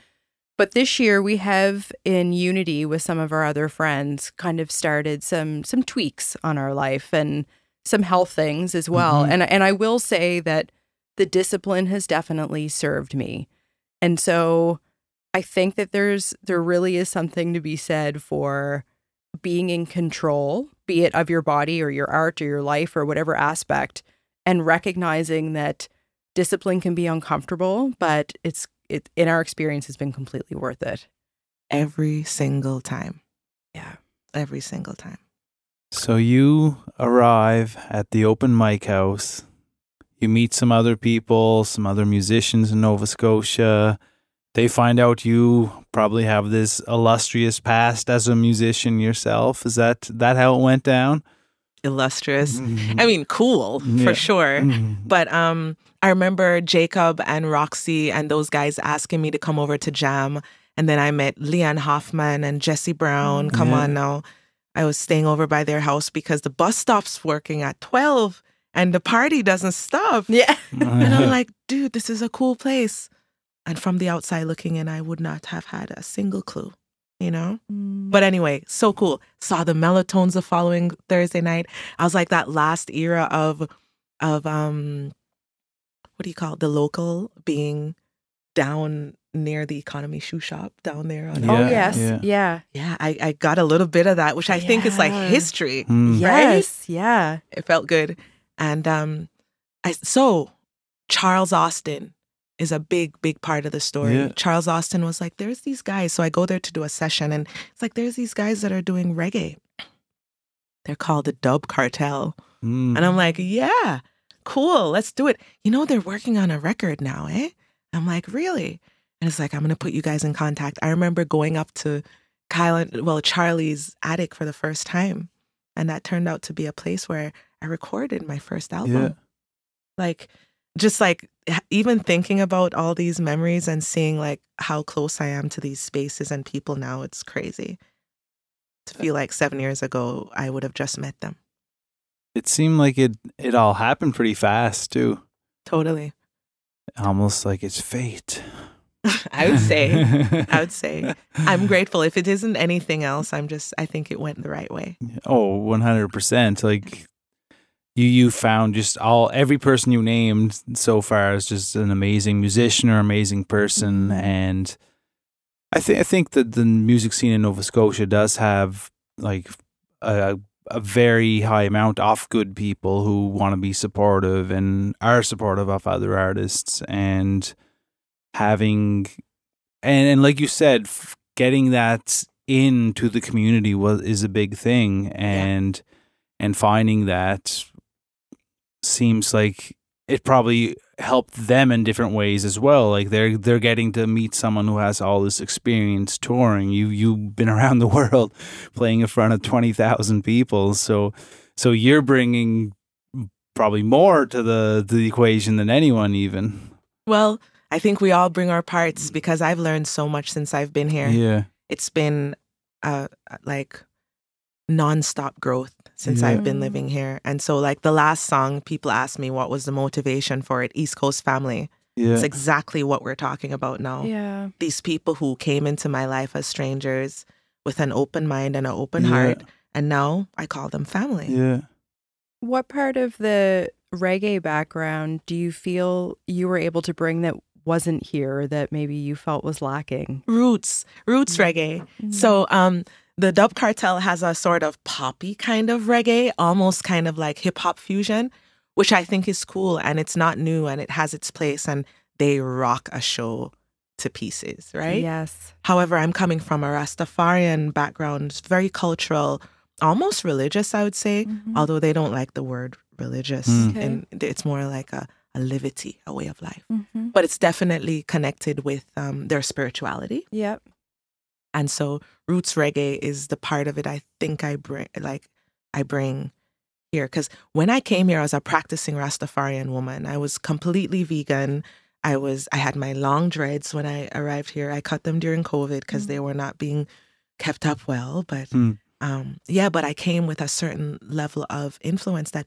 But this year we have in unity with some of our other friends kind of started some some tweaks on our life and some health things as well. Mhm. And and I will say that the discipline has definitely served me. And so I think that there's there really is something to be said for being in control, be it of your body or your art or your life or whatever aspect, and recognizing that discipline can be uncomfortable, but it's it in our experience has been completely worth it. Every single time. Yeah. Every single time. So you arrive at the open mic house. You meet some other people, some other musicians in Nova Scotia. They find out you probably have this illustrious past as a musician yourself. Is that that how it went down? Illustrious. I mean, cool Yeah. for sure. Mhm. But um, I remember Jacob and Roxy and those guys asking me to come over to jam. And then I met Leanne Hoffman and Jesse Brown. Come Yeah. on now. I was staying over by their house because the bus stop's working at 12 and the party doesn't stop. Yeah. And I'm like, dude, this is a cool place. And from the outside looking in, I would not have had a single clue, you know? But anyway, so cool. Saw the Mellotones the following Thursday night. I was like that last era of of um what do you call it? The local being down near the economy shoe shop down there on oh yes. yeah. Yeah. yeah, I, I got a little bit of that, which I think is like history. Mm. Yes. Yeah. It felt good. And um I so Charles Austin is a big, big part of the story. Yeah. Charles Austin was like, there's these guys. So I go there to do a session and it's like there's these guys that are doing reggae. They're called the Dub Cartel. Mm. And I'm like, yeah, cool, let's do it. You know, they're working on a record now, eh? I'm like, really? And it's like, I'm gonna put you guys in contact. I remember going up to Kyle well, Charlie's attic for the first time. And that turned out to be a place where I recorded my first album. Yeah. Like just like even thinking about all these memories and seeing like how close I am to these spaces and people now, it's crazy. To feel like seven years ago, I would have just met them. It seemed like it it all happened pretty fast too. Totally. Almost like it's fate. I would say. I would say. I'm grateful. If it isn't anything else, I'm just I think it went the right way. Oh, 100%. Like you you found just all every person you named so far is just an amazing musician or amazing person. Mm-hmm. And I think I think that the music scene in Nova Scotia does have like a a very high amount of good people who want to be supportive and are supportive of other artists. And having and, and like you said f- getting that into the community was is a big thing. And and finding that seems like it probably helped them in different ways as well. Like they're they're getting to meet someone who has all this experience touring. You you've been around the world playing in front of 20,000 people. So so you're bringing probably more to the the equation than anyone even. Well, I think we all bring our parts because I've learned so much since I've been here. yeah. It's been uh like nonstop growth since Yeah. I've been living here. And so like the last song people asked me what was the motivation for it, East Coast Family. yeah It's exactly what we're talking about now. Yeah. These people who came into my life as strangers with an open mind and an open Yeah. heart and now I call them family. yeah What part of the reggae background do you feel you were able to bring that wasn't here that maybe you felt was lacking? Roots, roots Mm. reggae. So um the Dub Cartel has a sort of poppy kind of reggae, almost kind of like hip hop fusion, which I think is cool and it's not new and it has its place and they rock a show to pieces, right? Yes. However, I'm coming from a Rastafarian background, very cultural, almost religious, I would say, Mhm. although they don't like the word religious. Mm. Okay. And it's more like a, a livity, a way of life. Mhm. But it's definitely connected with um, their spirituality. Yep. And so roots reggae is the part of it I think I bring like I bring here cuz when I came here I was a practicing Rastafarian woman. I was completely vegan. I was I had my long dreads when I arrived here. I cut them during COVID because they were not being kept up well, but Mm. um yeah, but I came with a certain level of influence that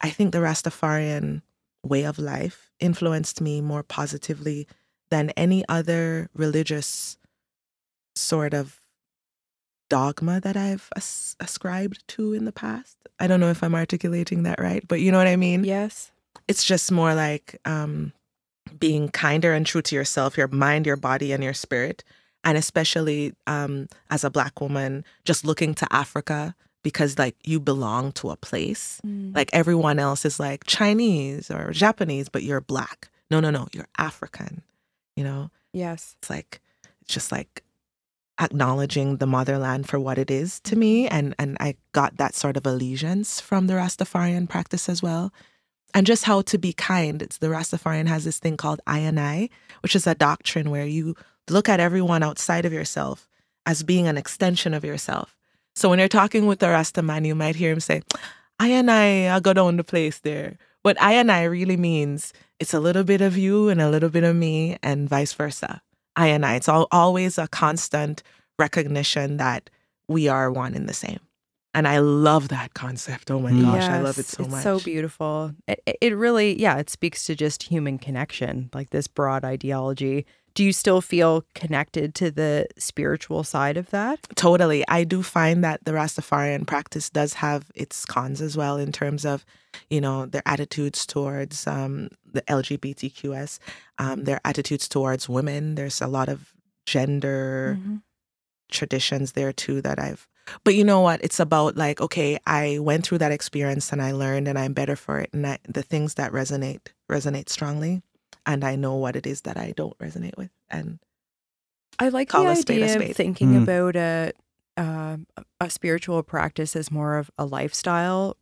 I think the Rastafarian way of life influenced me more positively than any other religious sort of dogma that I've as- ascribed to in the past. I don't know if I'm articulating that right, but you know what I mean? Yes. It's just more like um, being kinder and true to yourself, your mind, your body, and your spirit. And especially um, as a Black woman, just looking to Africa because, like, you belong to a place. Like, everyone else is like Chinese or Japanese, but you're Black. No, no, no, you're African. You know, yes. it's like, it's just like acknowledging the motherland for what it is to me mm-hmm. and and I got that sort of allegiance from the Rastafarian practice as well. And just how to be kind it's the Rastafarian has this thing called I and I which is a doctrine where you look at everyone outside of yourself as being an extension of yourself. So when you're talking with the Rasta man you might hear him say I and I I go down the place there. But I and I really means it's a little bit of you and a little bit of me and vice versa I and I. It's all, always a constant recognition that we are one and the same. And I love that concept. Oh my Mm. gosh, I love it Yes, so it's much. so beautiful. It, it- it really, yeah, it speaks to just human connection, like this broad ideology. Do you still feel connected to the spiritual side of that? Totally. I do find that the Rastafarian practice does have its cons as well in terms of, you know, their attitudes towards um, the LGBTQS, um, their attitudes towards women. There's a lot of gender Mm-hmm. traditions there too that I've but you know what it's about like okay I went through that experience and I learned and I'm better for it and I, the things that resonate resonate strongly and I know what it is that I don't resonate with and I like Call the a spade a idea spade. of thinking Mm. about a uh, a spiritual practice as more of a lifestyle,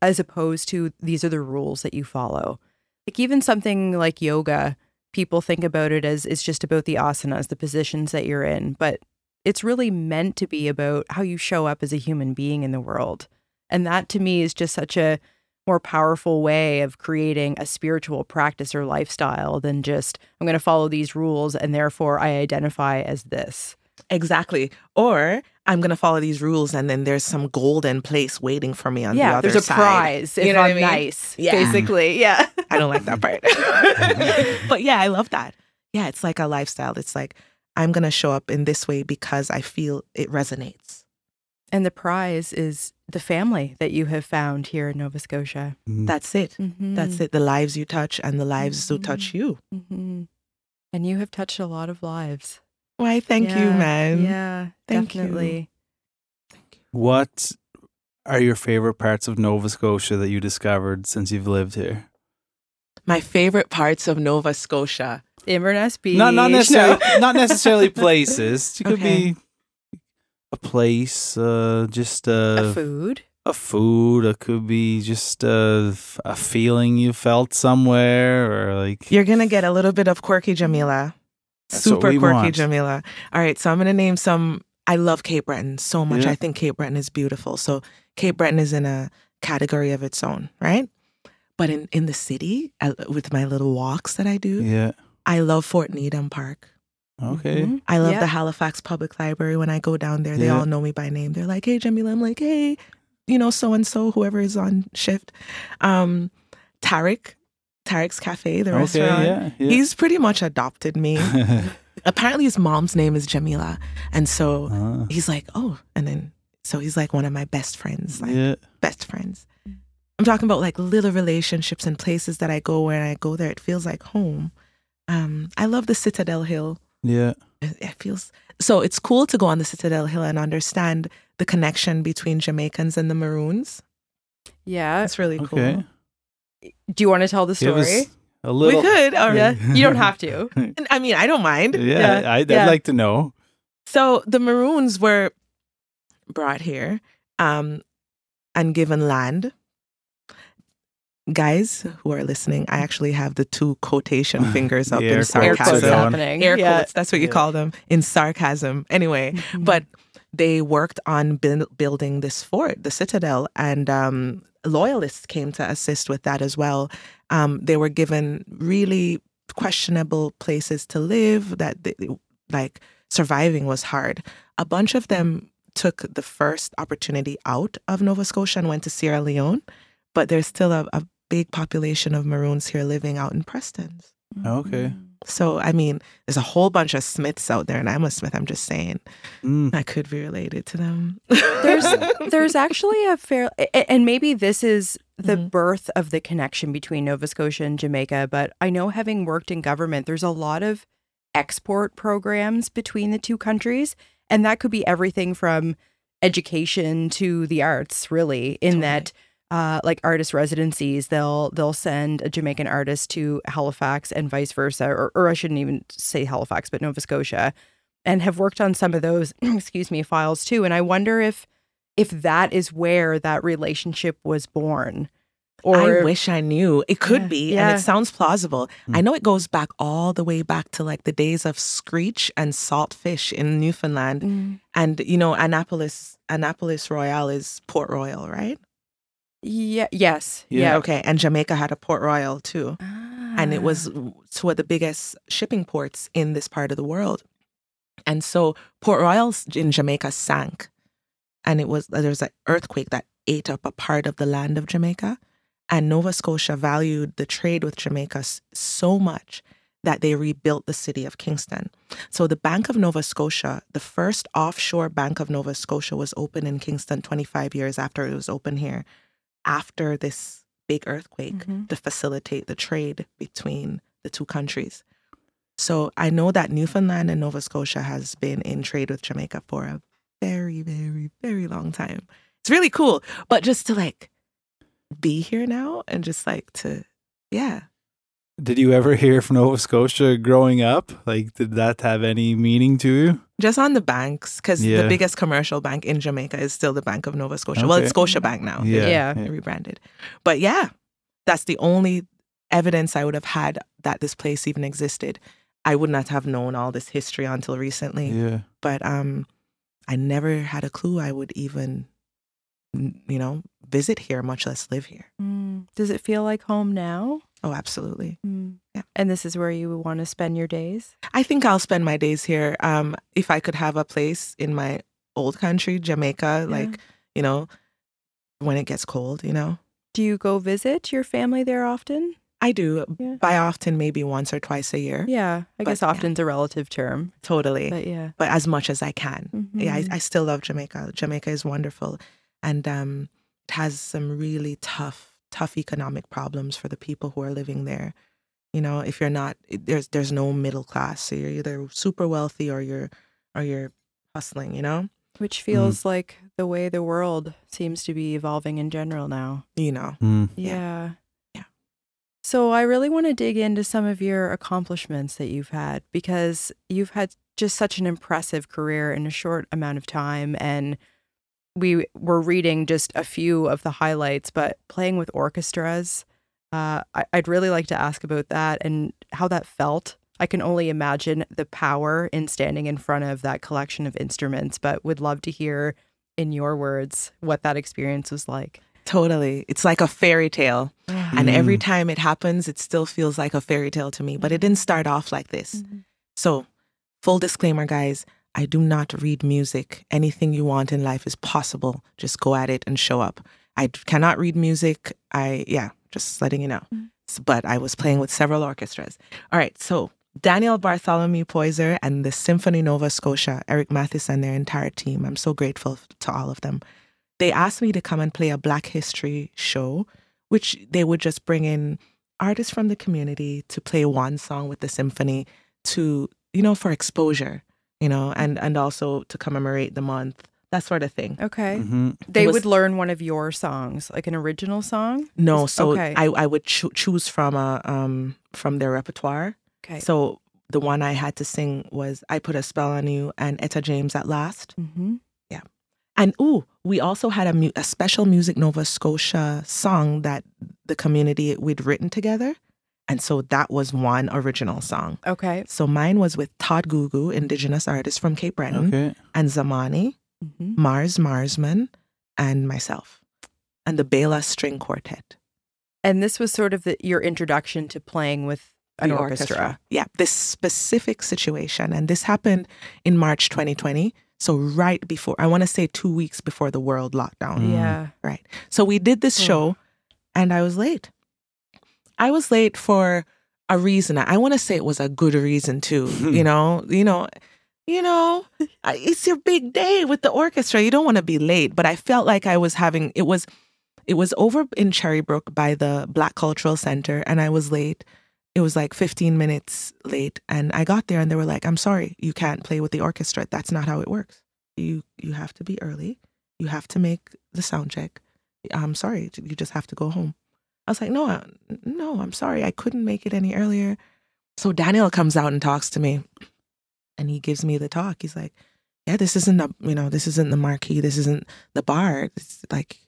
as opposed to these are the rules that you follow. Like even something like yoga, people think about it as it's just about the asanas, the positions that you're in, but it's really meant to be about how you show up as a human being in the world. And that to me is just such a more powerful way of creating a spiritual practice or lifestyle than just I'm going to follow these rules and therefore I identify as this. exactly or I'm gonna follow these rules and then there's some golden place waiting for me on the other side. yeah, there's a side. prize if You know what I'm I mean? nice. Yeah. Basically, yeah. I don't like that part. but yeah, I love that. Yeah, it's like a lifestyle. It's like I'm going to show up in this way because I feel it resonates. And the prize is the family that you have found here in Nova Scotia. That's it. Mm-hmm. That's it. The lives you touch and the lives who touch you. hmm And you have touched a lot of lives. Why, thank you, man. Yeah, Thank you. definitely. What are your favorite parts of Nova Scotia that you discovered since you've lived here? My favorite parts of Nova Scotia. Inverness Beach. Not not necessarily No. not necessarily places. It could Okay. be a place, uh, just a a, food. a food. It could be just a, a feeling you felt somewhere, or like You're going to get a little bit of quirky Jah'Mila. That's what Super we quirky want. Jah'Mila. All right, so I'm going to name some. I love Cape Breton so much. Yeah. I think Cape Breton is beautiful. So Cape Breton is in a category of its own, right? But in, in the city, I, with my little walks that I do, yeah. I love Fort Needham Park. Okay. Mhm. I love Yeah. the Halifax Public Library. When I go down there, they Yeah. all know me by name. They're like, "Hey, Jah'Mila." I'm like, "Hey, you know, so and so, whoever is on shift." Um, Tarek, Tarek's Cafe, the Okay. restaurant. Yeah. yeah. He's pretty much adopted me. Apparently, his mom's name is Jamila, and so Ah, he's like, "Oh," and then so he's like one of my best friends, like yeah. best friends. I'm talking about like little relationships and places that I go where I go there, it feels like home. Um, I love the Citadel Hill Yeah. it it feels so it's cool to go on the Citadel Hill and understand the connection between Jamaicans and the Maroons. Yeah. That's really cool. Okay. Do you want to tell the Give us story? a We little. could, or Yeah. You don't have to. I mean, I don't mind. Yeah, Yeah, I'd, yeah. I'd like to know. So the Maroons were brought here um, and given land. Guys who are listening, I actually have the two quotation fingers up The in quotes Air quotes sarcasm. Air Yeah. quotes, that's what you Yeah. call them in sarcasm. Anyway, Mhm. but they worked on buil- building this fort, the citadel, and um, loyalists came to assist with that as well. Um, they were given really questionable places to live. That they, like surviving was hard. A bunch of them took the first opportunity out of Nova Scotia and went to Sierra Leone, but there's still a, a big population of Maroons here living out in Prestons. Okay. So, I mean, there's a whole bunch of Smiths out there, and I'm a Smith. I'm just saying Mm. I could be related to them. there's there's actually a fair and maybe this is the Mhm. birth of the connection between Nova Scotia and Jamaica but I know having worked in government there's a lot of export programs between the two countries and that could be everything from education to the arts really in Totally. that uh, like artist residencies they'll they'll send a Jamaican artist to Halifax and vice versa or, or I shouldn't even say Halifax but Nova Scotia and have worked on some of those excuse me files too and I wonder if if that is where that relationship was born or I wish I knew. It could Yeah, be, and it sounds plausible. Mm. I know it goes back all the way back to like the days of screech and saltfish in Newfoundland, Mm, and you know, Annapolis, Annapolis Royal is Port Royal, right? Yeah yes Yeah. yeah, Okay, and Jamaica had a Port Royal too, and it Ah. was two of the biggest shipping ports in this part of the world. And so Port Royal in Jamaica sank, and it was there was an earthquake that ate up a part of the land of Jamaica, and Nova Scotia valued the trade with Jamaica so much that they rebuilt the city of Kingston. So the Bank of Nova Scotia, the first offshore Bank of Nova Scotia, was open in Kingston 25 years after it was open here, after this big earthquake Mhm. to facilitate the trade between the two countries. So I know that Newfoundland and Nova Scotia has been in trade with Jamaica for a very, very, very long time. It's really cool. But just to like be here now and just like to, yeah. Did you ever hear from Nova Scotia growing up? Like, did that have any meaning to you? Just on the banks, because Yeah. the biggest commercial bank in Jamaica is still the Bank of Nova Scotia. Well, it's Scotia Bank now. Yeah. Yeah. They rebranded. But yeah, that's the only evidence I would have had that this place even existed. I would not have known all this history until recently. Yeah. But um, I never had a clue I would even, you know, visit here, much less live here. Mm. does it feel like home now Oh, absolutely. Mm. Yeah. and this is where you want to spend your days I think I'll spend my days here. Um, if I could have a place in my old country, Jamaica, Yeah. like, you know, when it gets cold, you know. do you go visit your family there often I do. Yeah. By often, maybe once or twice a year. yeah I But, guess yeah. often's a relative term Totally. but yeah but as much as I can. Yeah, I, Mhm. I still love Jamaica. Jamaica is wonderful, and um, it has some really tough, tough economic problems for the people who are living there. You know, if you're not, there's there's no middle class. So you're either super wealthy or you're or you're hustling. You know, which feels like the way the world seems to be evolving in general now you know. Mm. Yeah. Yeah. Yeah. So I really want to dig into some of your accomplishments that you've had because you've had just such an impressive career in a short amount of time. And we were reading just a few of the highlights, but playing with orchestras, uh, I- I'd really like to ask about that and how that felt. I can only imagine the power in standing in front of that collection of instruments, but would love to hear in your words what that experience was like. Totally, it's like a fairy tale, and Mm. every time it happens, it still feels like a fairy tale to me. But it didn't start off like this. Mhm. So, full disclaimer, guys, I do not read music. Anything you want in life is possible. Just go at it and show up. I cannot read music. I, yeah, just letting you know. Mhm. S- But I was playing with several orchestras. All right, so Daniel Bartholomew Poyser and the Symphony Nova Scotia, Eric Mathis and their entire team. I'm so grateful to all of them. They asked me to come and play a Black History show, which they would just bring in artists from the community to play one song with the symphony to you know for exposure you know and and also to commemorate the month that sort of thing Okay. Mhm. They was- would learn one of your songs, like an original song. no so okay. i i would choo- choose from a um from their repertoire Okay. so the one i had to sing was i put a spell on you and etta james at last Mm-hmm. Yeah, and ooh we also had a, mu- a special music nova scotia song that the community we'd written together and so that was one original song Okay. so mine was with todd gugu indigenous artist from cape breton Okay. and zamani hmm Mars Marsman, and myself, and the Bela String Quartet. And this was sort of the, your introduction to playing with an The orchestra. Yeah, this specific situation. And this happened in March 2020. So, right before, I want to say two weeks before the world lockdown. Mm. Yeah. Right. So, we did this show, and I was late. I was late for a reason. I want to say it was a good reason too. you know, you know, you know, it's your big day with the orchestra. You don't want to be late, but I felt like I was having it was it was over in Cherrybrook by the Black Cultural Center and I was late. It was like 15 minutes late and I got there and they were like, "I'm sorry, you can't play with the orchestra. That's not how it works. You you have to be early. You have to make the sound check. I'm sorry, you just have to go home." I was like, "No, I- no, I'm sorry. I couldn't make it any earlier." So Daniel comes out and talks to me and he gives me the talk. He's like, "Yeah, this isn't the you know this isn't the marquee. This isn't the bar. It's like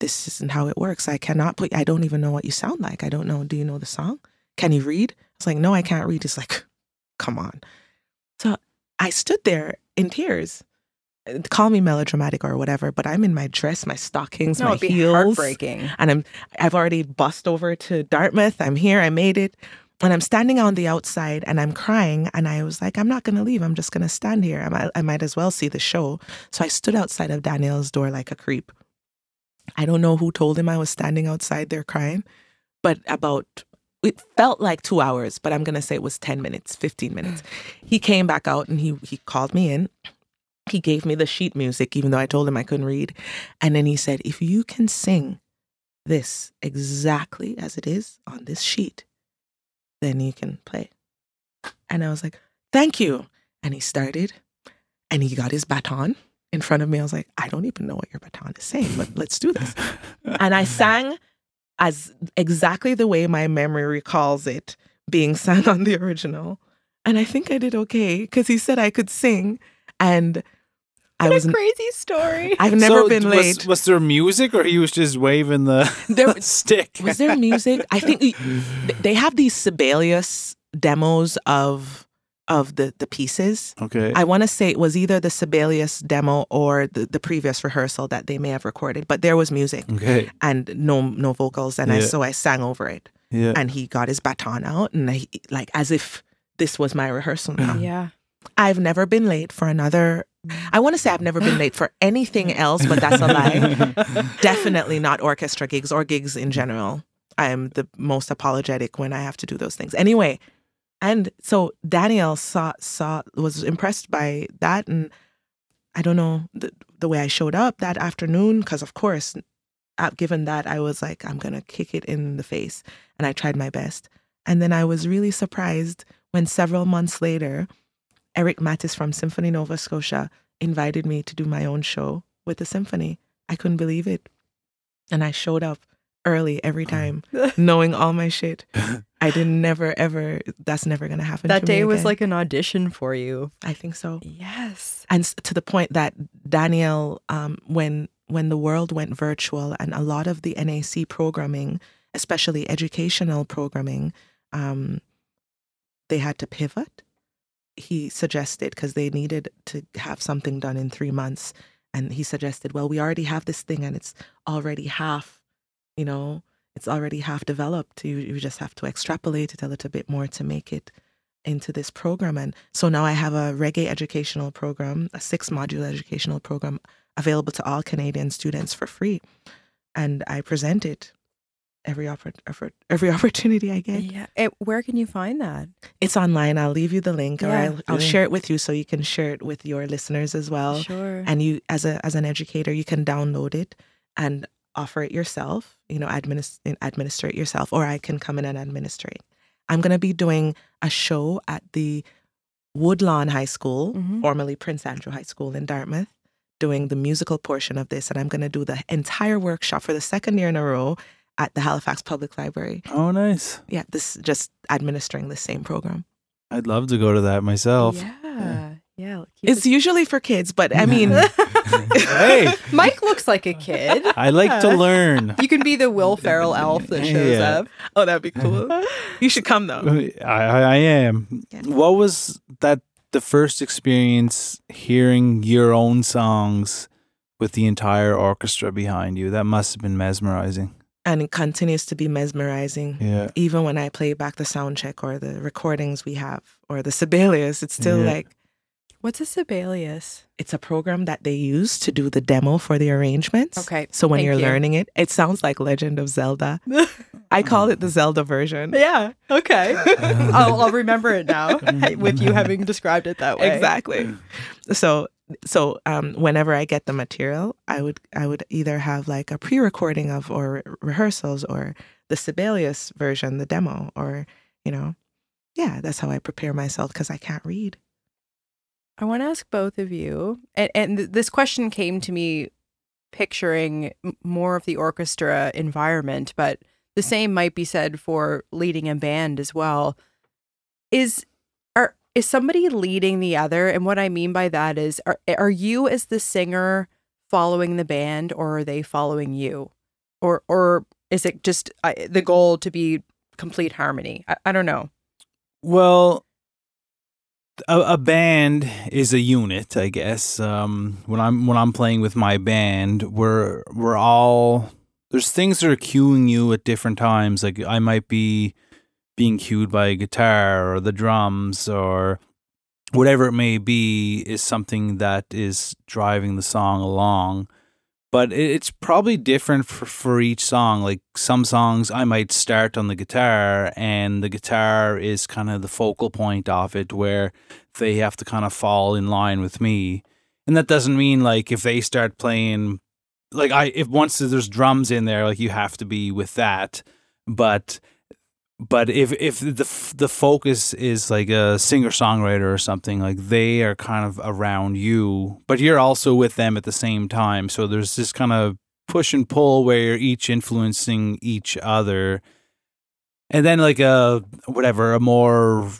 this isn't how it works. I cannot put. I don't even know what you sound like. I don't know. Do you know the song? Can you read?" I was like, "No, I can't read." He's like, "Come on." So I stood there in tears. Call me melodramatic or whatever, but I'm in my dress, my stockings, No, my be heels heartbreaking. and I'm I've already bussed over to Dartmouth. I'm here. I made it. And I'm standing on the outside and I'm crying. And I was like, I'm not going to leave. I'm just going to stand here. I might, I might as well see the show. So I stood outside of Danielle's door like a creep. I don't know who told him I was standing outside there crying, but about, it felt like two hours, but I'm going to say it was 10 minutes, 15 minutes. He came back out and he, he called me in. He gave me the sheet music, even though I told him I couldn't read. And then he said, If you can sing this exactly as it is on this sheet, then you can play. And I was like, thank you. And he started and he got his baton in front of me. I was like, I don't even know what your baton is saying, but let's do this. and I sang as exactly the way my memory recalls it being sung on the original. And I think I did okay because he said I could sing. And I What was a crazy story. I've never So been was, late. Was there music, or he was just waving the There- stick? Was there music? I think th- they have these Sibelius demos of of the the pieces. Okay. I want to say it was either the Sibelius demo or the, the previous rehearsal that they may have recorded, but there was music okay. and no no vocals, and I so I sang over it. Yeah. And he got his baton out, and I, like as if this was my rehearsal now. yeah. I've never been late for another. I want to say I've never been late for anything else, but that's a lie. Definitely not orchestra gigs or gigs in general. I am the most apologetic when I have to do those things. Anyway, and so Danielle saw saw was impressed by that, and I don't know the the way I showed up that afternoon because of course, given that I was like I'm gonna kick it in the face, and I tried my best, and then I was really surprised when several months later, Eric Mattis from Symphony Nova Scotia invited me to do my own show with the symphony. I couldn't believe it. And I showed up early every time, knowing all my shit. I didn't never ever that's never gonna happen. That to me day was like an audition for you. I think so. Yes. And to the point that Danielle, um, when when the world went virtual and a lot of the NAC programming, especially educational programming, um, they had to pivot. He suggested because they needed to have something done in three months, and he suggested, well, we already have this thing and it's already half, you know, it's already half developed. You you just have to extrapolate it a little bit more to make it into this program. And so now I have a reggae educational program, a six module educational program available to all Canadian students for free. And I present it every oppor- effort, every opportunity I get. Yeah. Eh, where can you find that? It's online. I'll leave you the link or I'll, I'll Yeah. share it with you so you can share it with your listeners as well. sure. And you as a as an educator, you can download it and offer it yourself, you know, administ- administer it yourself, or I can come in and administer it. I'm going to be doing a show at the Woodlawn High School, Mhm. formerly Prince Andrew High School in Dartmouth, doing the musical portion of this. And I'm going to do the entire workshop for the second year in a row at the Halifax Public Library. oh, nice. Yeah, this just administering the same program. I'd love to go to that myself. yeah. Yeah. keep It's usually for kids, but I mean, hey, Mike looks like a kid. I like to learn. You can be the Will Ferrell elf that shows Yeah. up. oh, that'd be cool. You should come though. I, I, I am. Yeah. What was that? The first experience hearing your own songs with the entire orchestra behind you. That must have been mesmerizing. And it continues to be mesmerizing. Yeah. Even when I play back the sound check or the recordings we have or the Sibelius, it's still Yeah. like What's a Sibelius? It's a program that they use to do the demo for the arrangements. Okay, So when thank you're you. learning it, it sounds like Legend of Zelda. I call it the Zelda version. yeah. Okay. I'll, I'll remember it now with you having described it that way. Exactly. So so um, whenever I get the material, I would I would either have like a pre-recording of or re- rehearsals or the Sibelius version, the demo, or you know, yeah, that's how I prepare myself because I can't read. I want to ask both of you, and, and th- this question came to me picturing m- more of the orchestra environment, but the same might be said for leading a band as well. Is is somebody leading the other? And what I mean by that is, are are you as the singer following the band, or are they following you, or or is it just uh, the goal to be complete harmony? I, I don't know. Well, a, a band is a unit, I guess. Um, when I'm when I'm playing with my band, we're we're all there's things that are cueing you at different times. Like I might be being cued by a guitar or the drums or whatever it may be is something that is driving the song along. But it's probably different for, for each song. Like some songs, I might start on the guitar, and the guitar is kind of the focal point of it, where they have to kind of fall in line with me. And that doesn't mean like if they start playing, like I if once there's drums in there, like you have to be with that. But but if if the the focus is like a singer songwriter or something like they are kind of around you but you're also with them at the same time. So there's this kind of push and pull where you're each influencing each other. And then like a whatever a more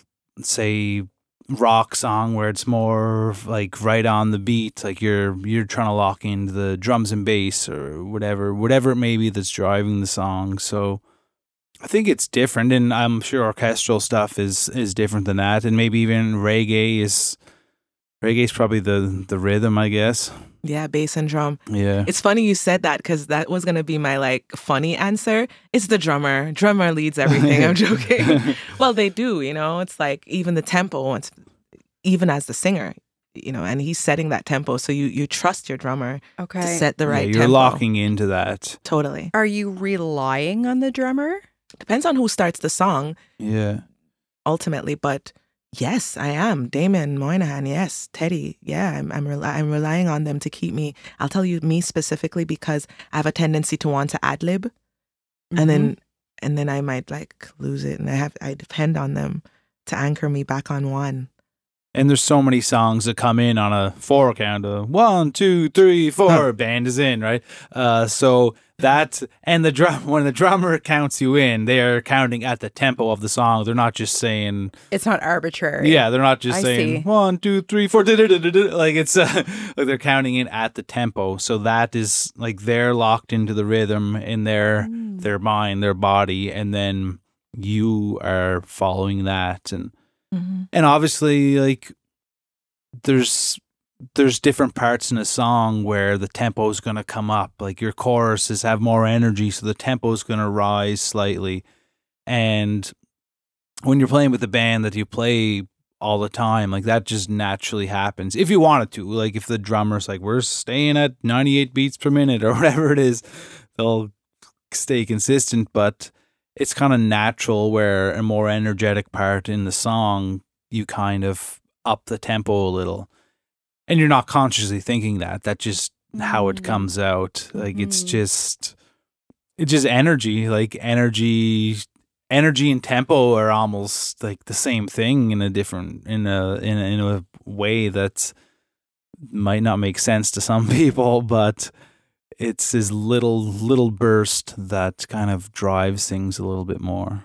say rock song where it's more like right on the beat like you're you're trying to lock into the drums and bass or whatever whatever it may be that's driving the song. So I think it's different, and I'm sure orchestral stuff is is different than that, and maybe even reggae is reggae is probably the the rhythm, I guess. Yeah, bass and drum. Yeah, It's funny you said that because that was gonna be my like funny answer. It's the drummer. Drummer leads everything. I'm joking. well, they do. You know, it's like even the tempo. It's even as the singer. You know, and he's setting that tempo, so you you trust your drummer Okay. to set the right. Yeah, you're tempo. locking into that. Totally Are you relying on the drummer? Depends on who starts the song Yeah, ultimately, but. Yes, I am. Damon Moynihan, yes. Teddy, yeah, I'm I'm, I'm relying on them to keep me. I'll tell you me specifically because I have a tendency to want to ad lib. and then and then I might like lose it, and I have I depend on them to anchor me back on one. and there's so many songs that come in on a four count. Of one, two, three, four. Band is in, right? Uh, so that and the drum when the drummer counts you in, they are counting at the tempo of the song. They're not just saying it's not arbitrary. Yeah, they're not just I saying see. one, two, three, four, like it's uh, like they're counting in at the tempo. So that is like they're locked into the rhythm in their Mm. their mind, their body, and then you are following that, and and obviously like there's there's different parts in a song where the tempo is going to come up. Like your choruses have more energy so the tempo is going to rise slightly. And when you're playing with a band that you play all the time like that just naturally happens if you wanted to. Like if the drummer's like we're staying at 98 beats per minute or whatever it is they'll stay consistent. But it's kind of natural where a more energetic part in the song you kind of up the tempo a little and you're not consciously thinking that that's just how it Mm. comes out like it's Mhm. just it's just energy like energy energy and tempo are almost like the same thing in a different in a in a, in a way that might not make sense to some people but it's this little little burst that kind of drives things a little bit more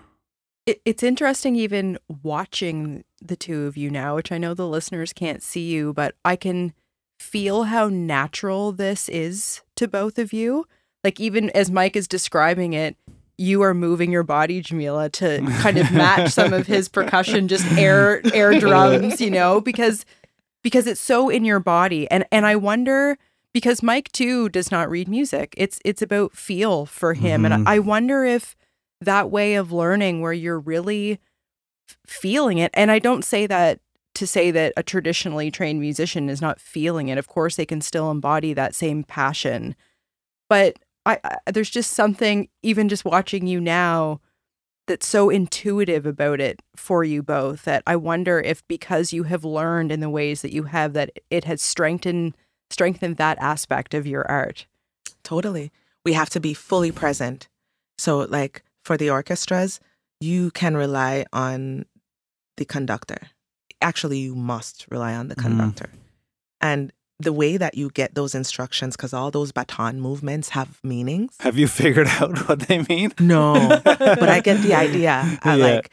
It, it's interesting even watching the two of you now, which I know the listeners can't see you, but I can feel how natural this is to both of you. Like even as Mike is describing it, you are moving your body, Jah'Mila, to kind of match some of his percussion, just air air drums, you know, because because it's so in your body. And and I wonder because Mike too does not read music. It's it's about feel for him. Mhm. And I wonder if that way of learning where you're really feeling it and I don't say that to say that a traditionally trained musician is not feeling it. Of course, they can still embody that same passion. But I, I there's just something, even just watching you now, that's so intuitive about it for you both that I wonder if because you have learned in the ways that you have that it has strengthened strengthened that aspect of your art. Totally. We have to be fully present. So, like for the orchestras, you can rely on the conductor. Actually, you must rely on the Mm. conductor. And the way that you get those instructions, because all those baton movements have meanings. Have you figured out what they mean? No, but I get the idea. I Yeah. like,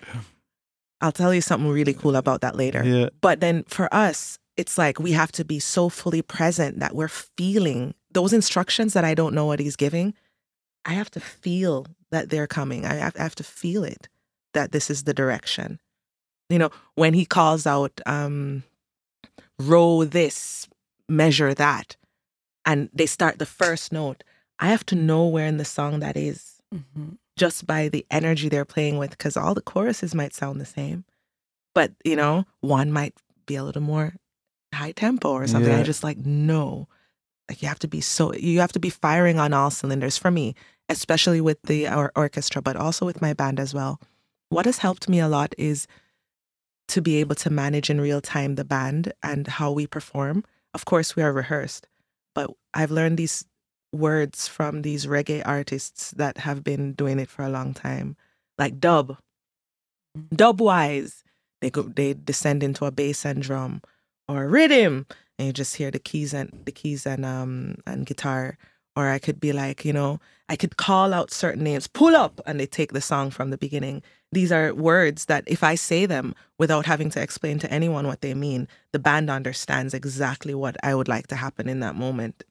I'll tell you something really cool about that later. Yeah. But then for us, it's like we have to be so fully present that we're feeling those instructions that I don't know what he's giving. I have to feel that they're coming. I have, I have to feel it that this is the direction. You know, when he calls out, um, row this, measure that, and they start the first note, I have to know where in the song that is just by the energy they're playing with because all the choruses might sound the same but you know one might be a little more high tempo or something i Yeah. just like no like you have to be so you have to be firing on all cylinders for me especially with the or- orchestra but also with my band as well what has helped me a lot is to be able to manage in real time the band and how we perform of course we are rehearsed but i've learned these words from these reggae artists that have been doing it for a long time, like dub. Dub wise, they go they descend into a bass and drum or rhythm, and you just hear the keys and the keys and um and guitar. Or I could be like, you know, I could call out certain names, pull up, and they take the song from the beginning. These are words that if I say them without having to explain to anyone what they mean, the band understands exactly what I would like to happen in that moment.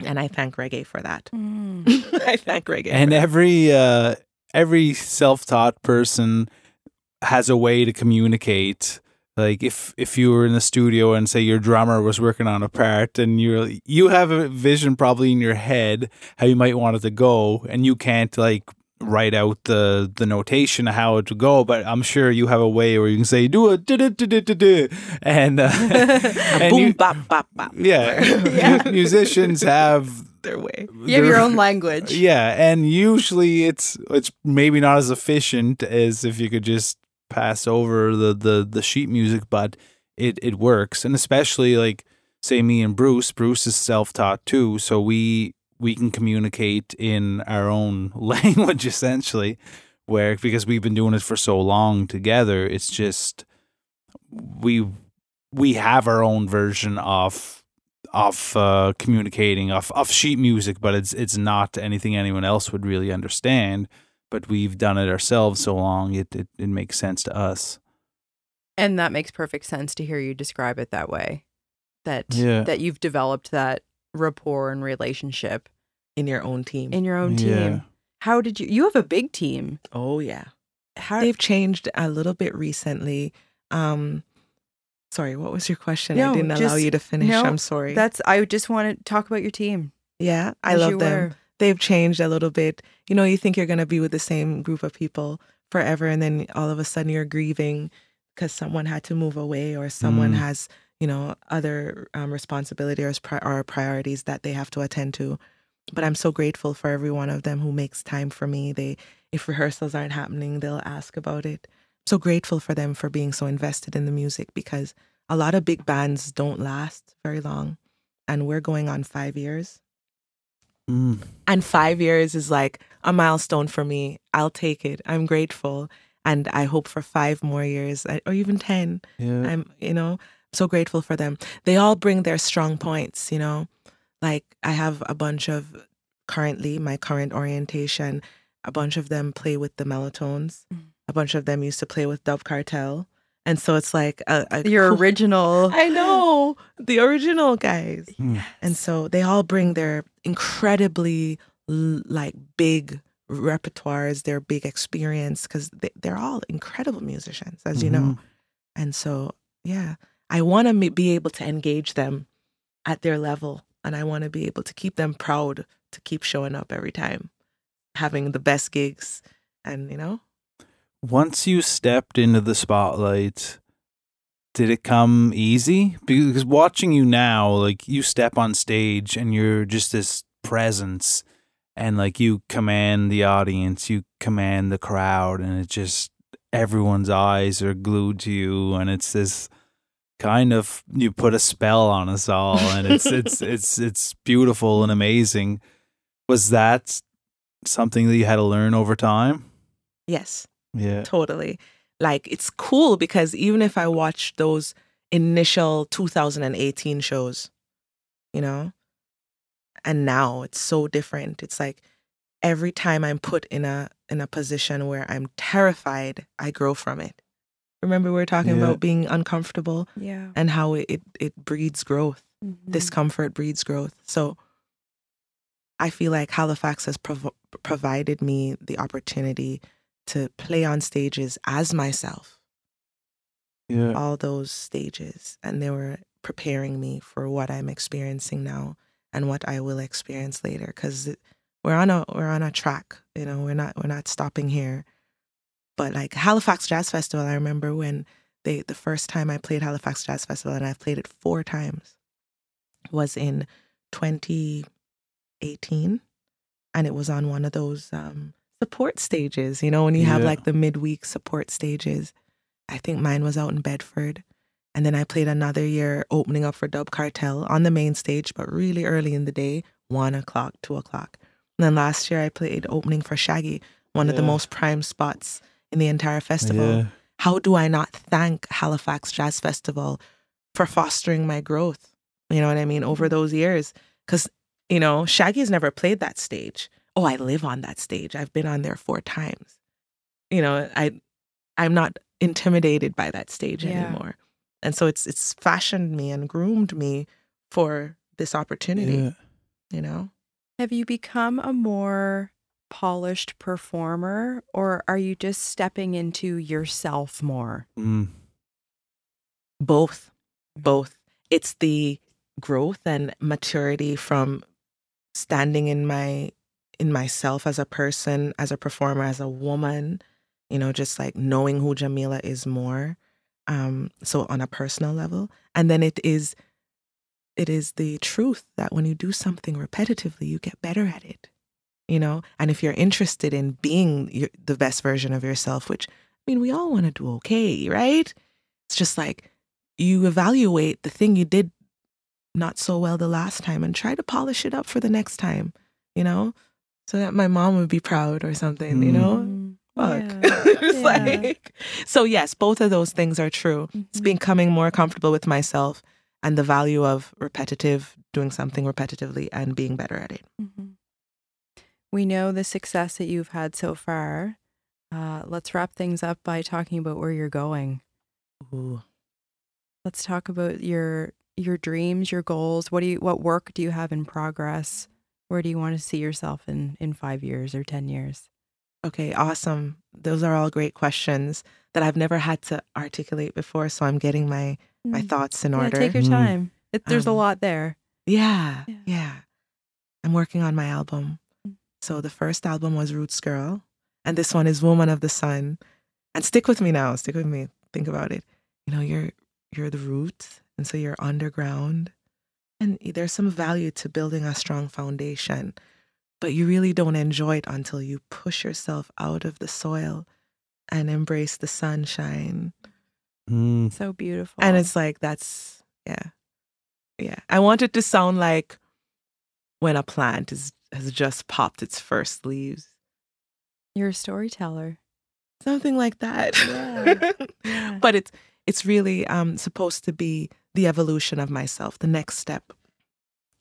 And I thank reggae for that. I thank reggae. and for every uh every self-taught person has a way to communicate like if if you were in the studio and say your drummer was working on a part and you're you have a vision probably in your head how you might want it to go and you can't like write out the the notation of how it would go but i'm sure you have a way where you can say do it and uh, and boom you- bop bop bop. yeah, mu- musicians have Their way. You have your own language. yeah, and usually it's it's maybe not as efficient as if you could just pass over the the the sheet music, but it it works, and especially like say me and Bruce. Bruce is self taught too, so we we can communicate in our own language essentially, where because we've been doing it for so long together, it's just we we have our own version of of uh, communicating of, of sheet music, but it's it's not anything anyone else would really understand. But we've done it ourselves so long, it it, it makes sense to us. And that makes perfect sense to hear you describe it that way. That Yeah. that you've developed that rapport and relationship In your own team. in your own team. Yeah. How did you you have a big team. oh yeah. How They've changed a little bit recently. Um sorry, what was your question? No, I didn't allow you to finish. no, I'm sorry. that's I just want to talk about your team. yeah, I as love you them. were. They've changed a little bit. You know, you think you're going to be with the same group of people forever, and then all of a sudden you're grieving because someone had to move away or someone Mm. has, you know, other um, responsibility or, pri- or priorities that they have to attend to. But I'm so grateful for every one of them who makes time for me. They, if rehearsals aren't happening, they'll ask about it. so grateful for them for being so invested in the music because a lot of big bands don't last very long, and we're going on five years. Mm. And five years is like a milestone for me. I'll take it. I'm grateful. And I hope for five more years uh, or even 10. Yeah. I'm, you know, so grateful for them. They all bring their strong points, you know. Like I have a bunch of currently, my current orientation, a bunch of them play with the Mellotones. Mm. A bunch of them used to play with Dub Cartel. And so it's like a, a Your cool- original. I know the original guys. Mm. And so they all bring their incredibly like big repertoires, their big experience, because they, they're all incredible musicians, as you know. And so, yeah, I want to be able to engage them at their level, and I want to be able to keep them proud to keep showing up every time, having the best gigs, and you know, Once you stepped into the spotlight, did it come easy? Because watching you now, like you step on stage and you're just this presence and like you command the audience, you command the crowd and it just everyone's eyes are glued to you and it's this kind of you put a spell on us all and it's it's it's it's beautiful and amazing. Was that something that you had to learn over time? Yes. Yeah. Totally. Like it's cool because even if I watch those initial 2018 shows, you know, and now it's so different. It's like every time I'm put in a in a position where I'm terrified, I grow from it. Remember we were talking Yeah. about being uncomfortable Yeah. and how it it, it breeds growth. Mhm. Discomfort breeds growth. So I feel like Halifax has prov- provided me the opportunity to play on stages as myself, Yeah. all those stages. And they were preparing me for what I'm experiencing now and what I will experience later. Because we're on a we're on a track, you know, we're not we're not stopping here. But like Halifax Jazz Festival, I remember when they the first time I played Halifax Jazz Festival, and I've played it four times, was in 2018, and it was on one of those um, support stages. You know, when you have Yeah. like the midweek support stages. I think mine was out in Bedford, and then I played another year opening up for Dub Cartel on the main stage, but really early in the day, one o'clock, two o'clock. And then last year I played opening for Shaggy, one of the most prime spots in the entire festival Yeah. how do I not thank Halifax Jazz Festival for fostering my growth? You know what I mean? Over mm. those years. Because, you know, Shaggy's never played that stage. Oh, I live on that stage. I've been on there four times. You know, I I'm not intimidated by that stage Yeah. anymore. And so it's it's fashioned me and groomed me for this opportunity, Yeah. you know? Have you become a more polished performer or are you just stepping into yourself more? Mm. both both it's the growth and maturity from standing in my in myself as a person as a performer as a woman you know just like knowing who Jah'Mila is more um so on a personal level. And then it is it is the truth that when you do something repetitively you get better at it you know? And if you're interested in being your, the best version of yourself which i mean we all want to do okay right? It's just like you evaluate the thing you did not so well the last time and try to polish it up for the next time, you know, so that my mom would be proud or something, you Mm. know? Mm, Fuck. yeah, It's yeah. like, so, yes, both of those things are true. It's Mhm. becoming more comfortable with myself and the value of repetitive, doing something repetitively and being better at it. Mm-hmm. We know the success that you've had so far. Uh, let's wrap things up by talking about where you're going. Ooh. Let's talk about your your dreams, your goals. What do you what work do you have in progress? Where do you want to see yourself in in 5 years or 10 years? Okay, awesome. Those are all great questions that I've never had to articulate before. So I'm getting my, my Mm. thoughts in Yeah, order. take your Mm. time. It, there's a Um, lot there. Yeah, Yeah. yeah. I'm working on my album. Mm. So the first album was Roots Girl, and this one is Woman of the Sun. And stick with me now. Stick with me. Think about it. You know, you're you're the roots, and so you're underground, and there's some value to building a strong foundation, but you really don't enjoy it until you push yourself out of the soil and embrace the sunshine. Mm. So beautiful. And it's like that's yeah. Yeah. I want it to sound like when a plant is has just popped its first leaves. you're a storyteller. Something like that. Yeah. Yeah. but it's it's really um supposed to be the evolution of myself, the next step.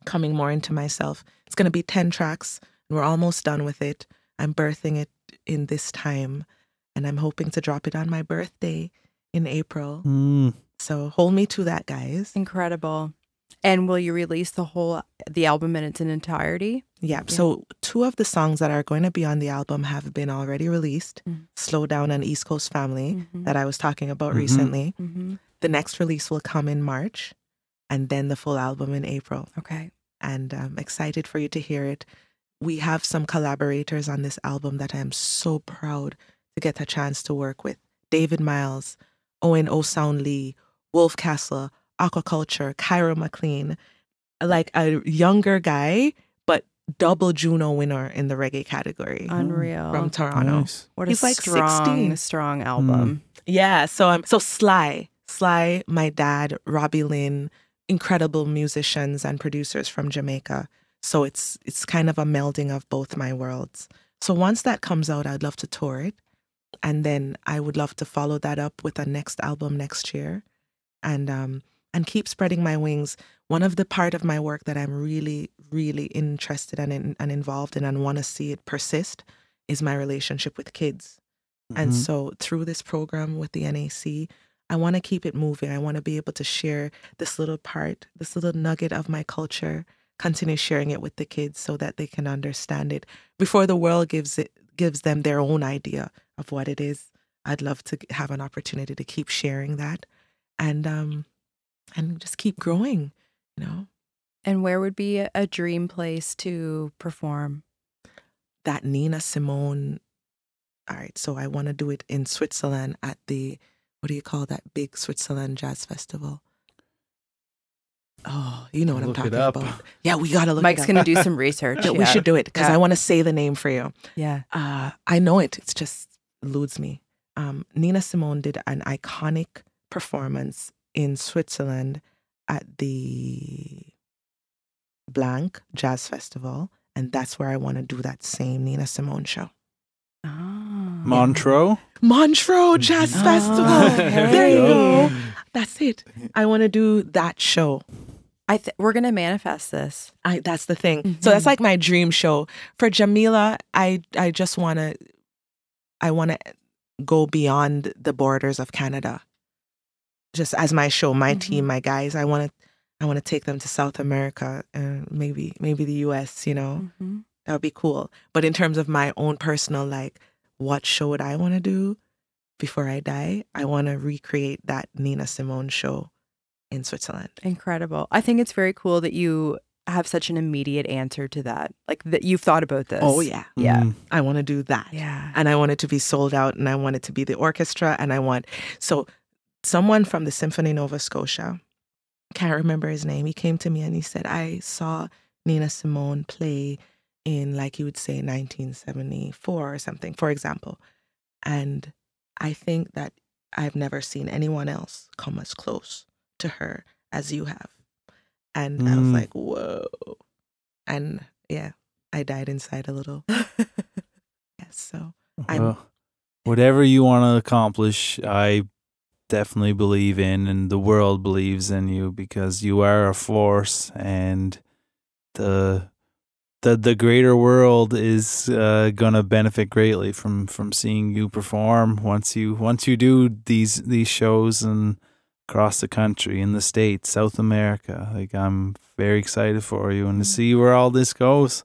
Coming more into myself. It's gonna be 10 tracks. and We're almost done with it. I'm birthing it in this time. And I'm hoping to drop it on my birthday in April. Mm. So hold me to that, guys. Incredible. And will you release the whole the album in its entirety? Yeah. So two of the songs that are going to be on the album have been already released. Mm. Slow Down and East Coast Family Mhm. that I was talking about Mhm. recently. The next release will come in March and then the full album in April. Okay. And I'm excited for you to hear it. We have some collaborators on this album that I'm so proud to get a chance to work with. David Miles, Owen O'Sound Lee, Wolf Castle, Aquakultre, Kairo McLean, like a younger guy, but double Juno winner in the reggae category Unreal. from Toronto. Nice. what he's a like strong, 16. strong hmm. album. Yeah, so I'm so Sly, Sly, my dad, Robbie Lyn, incredible musicians and producers from Jamaica. So it's it's kind of a melding of both my worlds. So once that comes out, I'd love to tour it, and then I would love to follow that up with a next album next year, and um and keep spreading my wings. One of the part of my work that I'm really really interested and in, and involved in and want to see it persist is my relationship with kids. And Mhm. so through this program with the NAC, I want to keep it moving. I want to be able to share this little part, this little nugget of my culture, continue sharing it with the kids so that they can understand it before the world gives it gives them their own idea of what it is. I'd love to have an opportunity to keep sharing that and um and just keep growing, you know. And where would be a, a dream place to perform? that Nina Simone. All right, so I want to do it in Switzerland at the what do you call that big Switzerland jazz festival? Oh, you know what Look I'm it talking up. about. Yeah, we gotta look. Mike's it up. going to do some research. Yeah, we should do it because Yeah. I want to say the name for you. Yeah. Uh, I know it. It's just eludes me. Um, Nina Simone did an iconic performance in Switzerland at the Blank Jazz Festival, and that's where I want to do that same Nina Simone show. Oh. Montreux. Montreux Jazz Oh, Festival. there There you you go. go. That's it. I want to do that show. I th- we're going to manifest this. I that's the thing. So that's like my dream show. For Jah'Mila, I I just want to I want to go beyond the borders of Canada. Just as my show, my Mhm. team, my guys, I want to I want to take them to South America and maybe maybe the US, you know. Mhm. That would be cool. But in terms of my own personal like what show would I want to do before I die? I want to recreate that Nina Simone show in Switzerland. Incredible. I think it's very cool that you have such an immediate answer to that. Like that you've thought about this. Oh yeah. Yeah. Mm. I want to do that. Yeah. and I want it to be sold out and I want it to be the orchestra and I want so someone from the Symphony Nova Scotia can't remember his name he came to me and he said I saw Nina Simone play in like you would say 1974 or something for example. And I think that I've never seen anyone else come as close to her as you have. And I was Mm. like whoa. And yeah I died inside a little. Yes so I'm- Well, whatever you want to accomplish, I definitely believe in, and the world believes in you because you are a force, and the the the greater world is uh, gonna benefit greatly from from seeing you perform once you once you do these these shows and across the country in the states south america like i'm very excited for you and to see where all this goes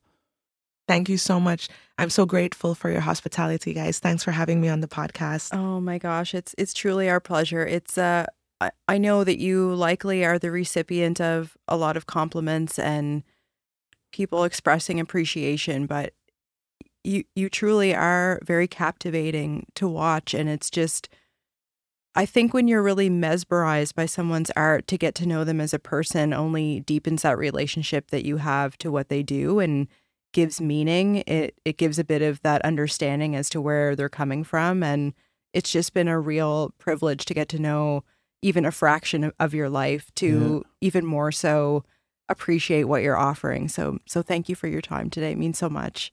Thank you so much. I'm so grateful for your hospitality, guys. Thanks for having me on the podcast. Oh my gosh, it's it's truly our pleasure. It's uh I, I know that you likely are the recipient of a lot of compliments and people expressing appreciation, but you you truly are very captivating to watch and it's just I think when you're really mesmerized by someone's art to get to know them as a person only deepens that relationship that you have to what they do and gives meaning. It it gives a bit of that understanding as to where they're coming from and it's just been a real privilege to get to know even a fraction of, of your life to even more so appreciate what you're offering. So so thank you for your time today. It means so much.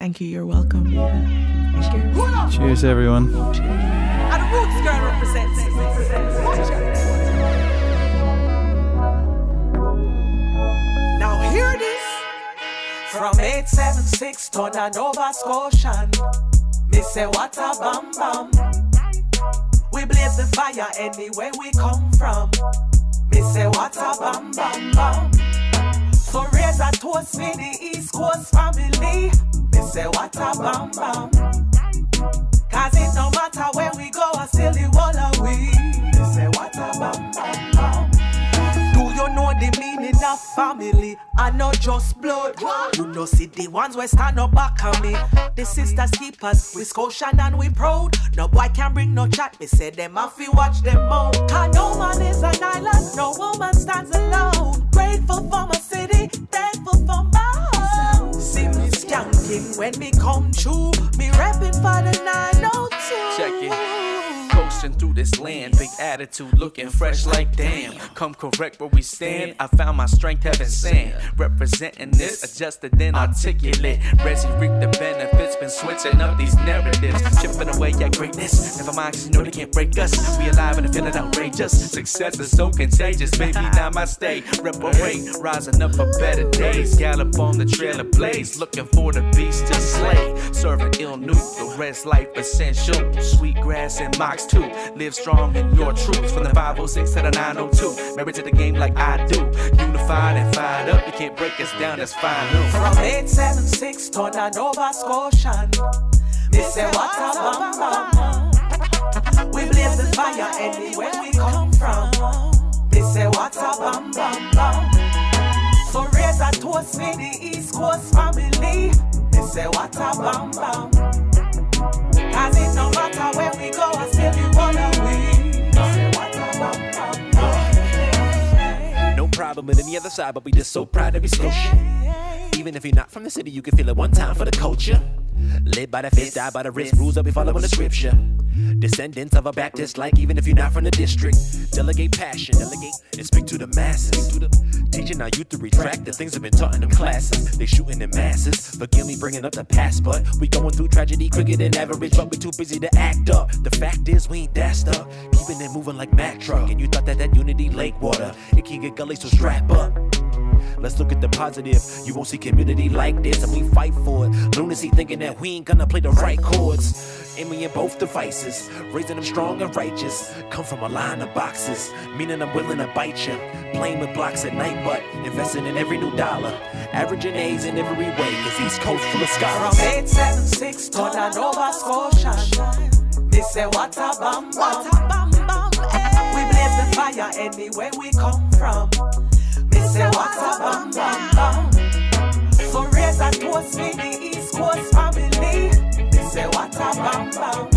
Thank you. You're welcome. Cheers. cheers everyone And roots girl represents. Now hear this. From 876 to Nova Scotian. Me say what a bam bam. We blaze the fire anywhere we come from. Me say what a bam bam bam. So raise a toast for the East Coast family. Me say what a bam bam. Cause it no matter where we go, I still the of we. Me say what a bam bam bam. Do you know the meaning of family? I know just blood. You know, see the ones where stand up back on me. The sisters keep us, we Scotian and we proud. No boy can bring no chat. Me say them off, we watch them out. Cause no man is an island, no woman stands alone. Grateful for my city, thankful for my home. See me skanking when me come true. Me rapping for the 902. Check it. Through this land, big attitude, looking fresh like damn. Come correct where we stand. I found my strength, heaven sand. Representing this, adjusted then articulate. Resi reap the benefits, been switching up these narratives. Chipping away at greatness. Never mind, 'cause you know they can't break us. We alive and feeling outrageous. Success is so contagious, baby. Now my stay. Reparate, rising up for better days. Gallop on the trail of blaze, looking for the beast to slay. Serving ill new, the rest life essential. Sweet grass and mocks too. Live strong in your truth. From the 506 to the 902. Married to the game like I do. Unified and fired up. You can't break us down, that's fine. From 876 to Nova Scotia. Me say what bam. We blaze the fire anywhere we come from. Me say what a bam bam bam. So raise a toast for the East Coast family. Me say what a bam bam. Cause it no matter where we go, I still be one away. Me say what a bam bam bam. No problem with any other side, but we just so proud to be Scotian. Even if you're not from the city, you can feel it one time for the culture. Live by the fist, die by the wrist, rules that we follow in the scripture. Descendants of a Baptist, like even if you're not from the district. Delegate passion, delegate and speak to the masses. Teaching our youth to retract the things have been taught in them classes. They shooting in masses. Forgive me bringing up the past, but we going through tragedy quicker than average, but we too busy to act up. The fact is, we ain't that stuck. Keeping it moving like Mack truck, and you thought that that unity lake water, it can get gully, so strap up. Let's look at the positive. You won't see community like this, and we fight for it. Lunacy thinking that we ain't gonna play the right chords. Aiming in both devices, raising them strong and righteous. Come from a line of boxes, meaning I'm willing to bite you. Playing with blocks at night, but investing in every new dollar. Averaging A's in every way, cause East Coast full of From scholars. 876 to the Nova Scotia. Me say what a bam bam. We blaze the fire anywhere we come from say what's a bam bam bam. So raise a toast for the East Coast family. They say what a bam bam.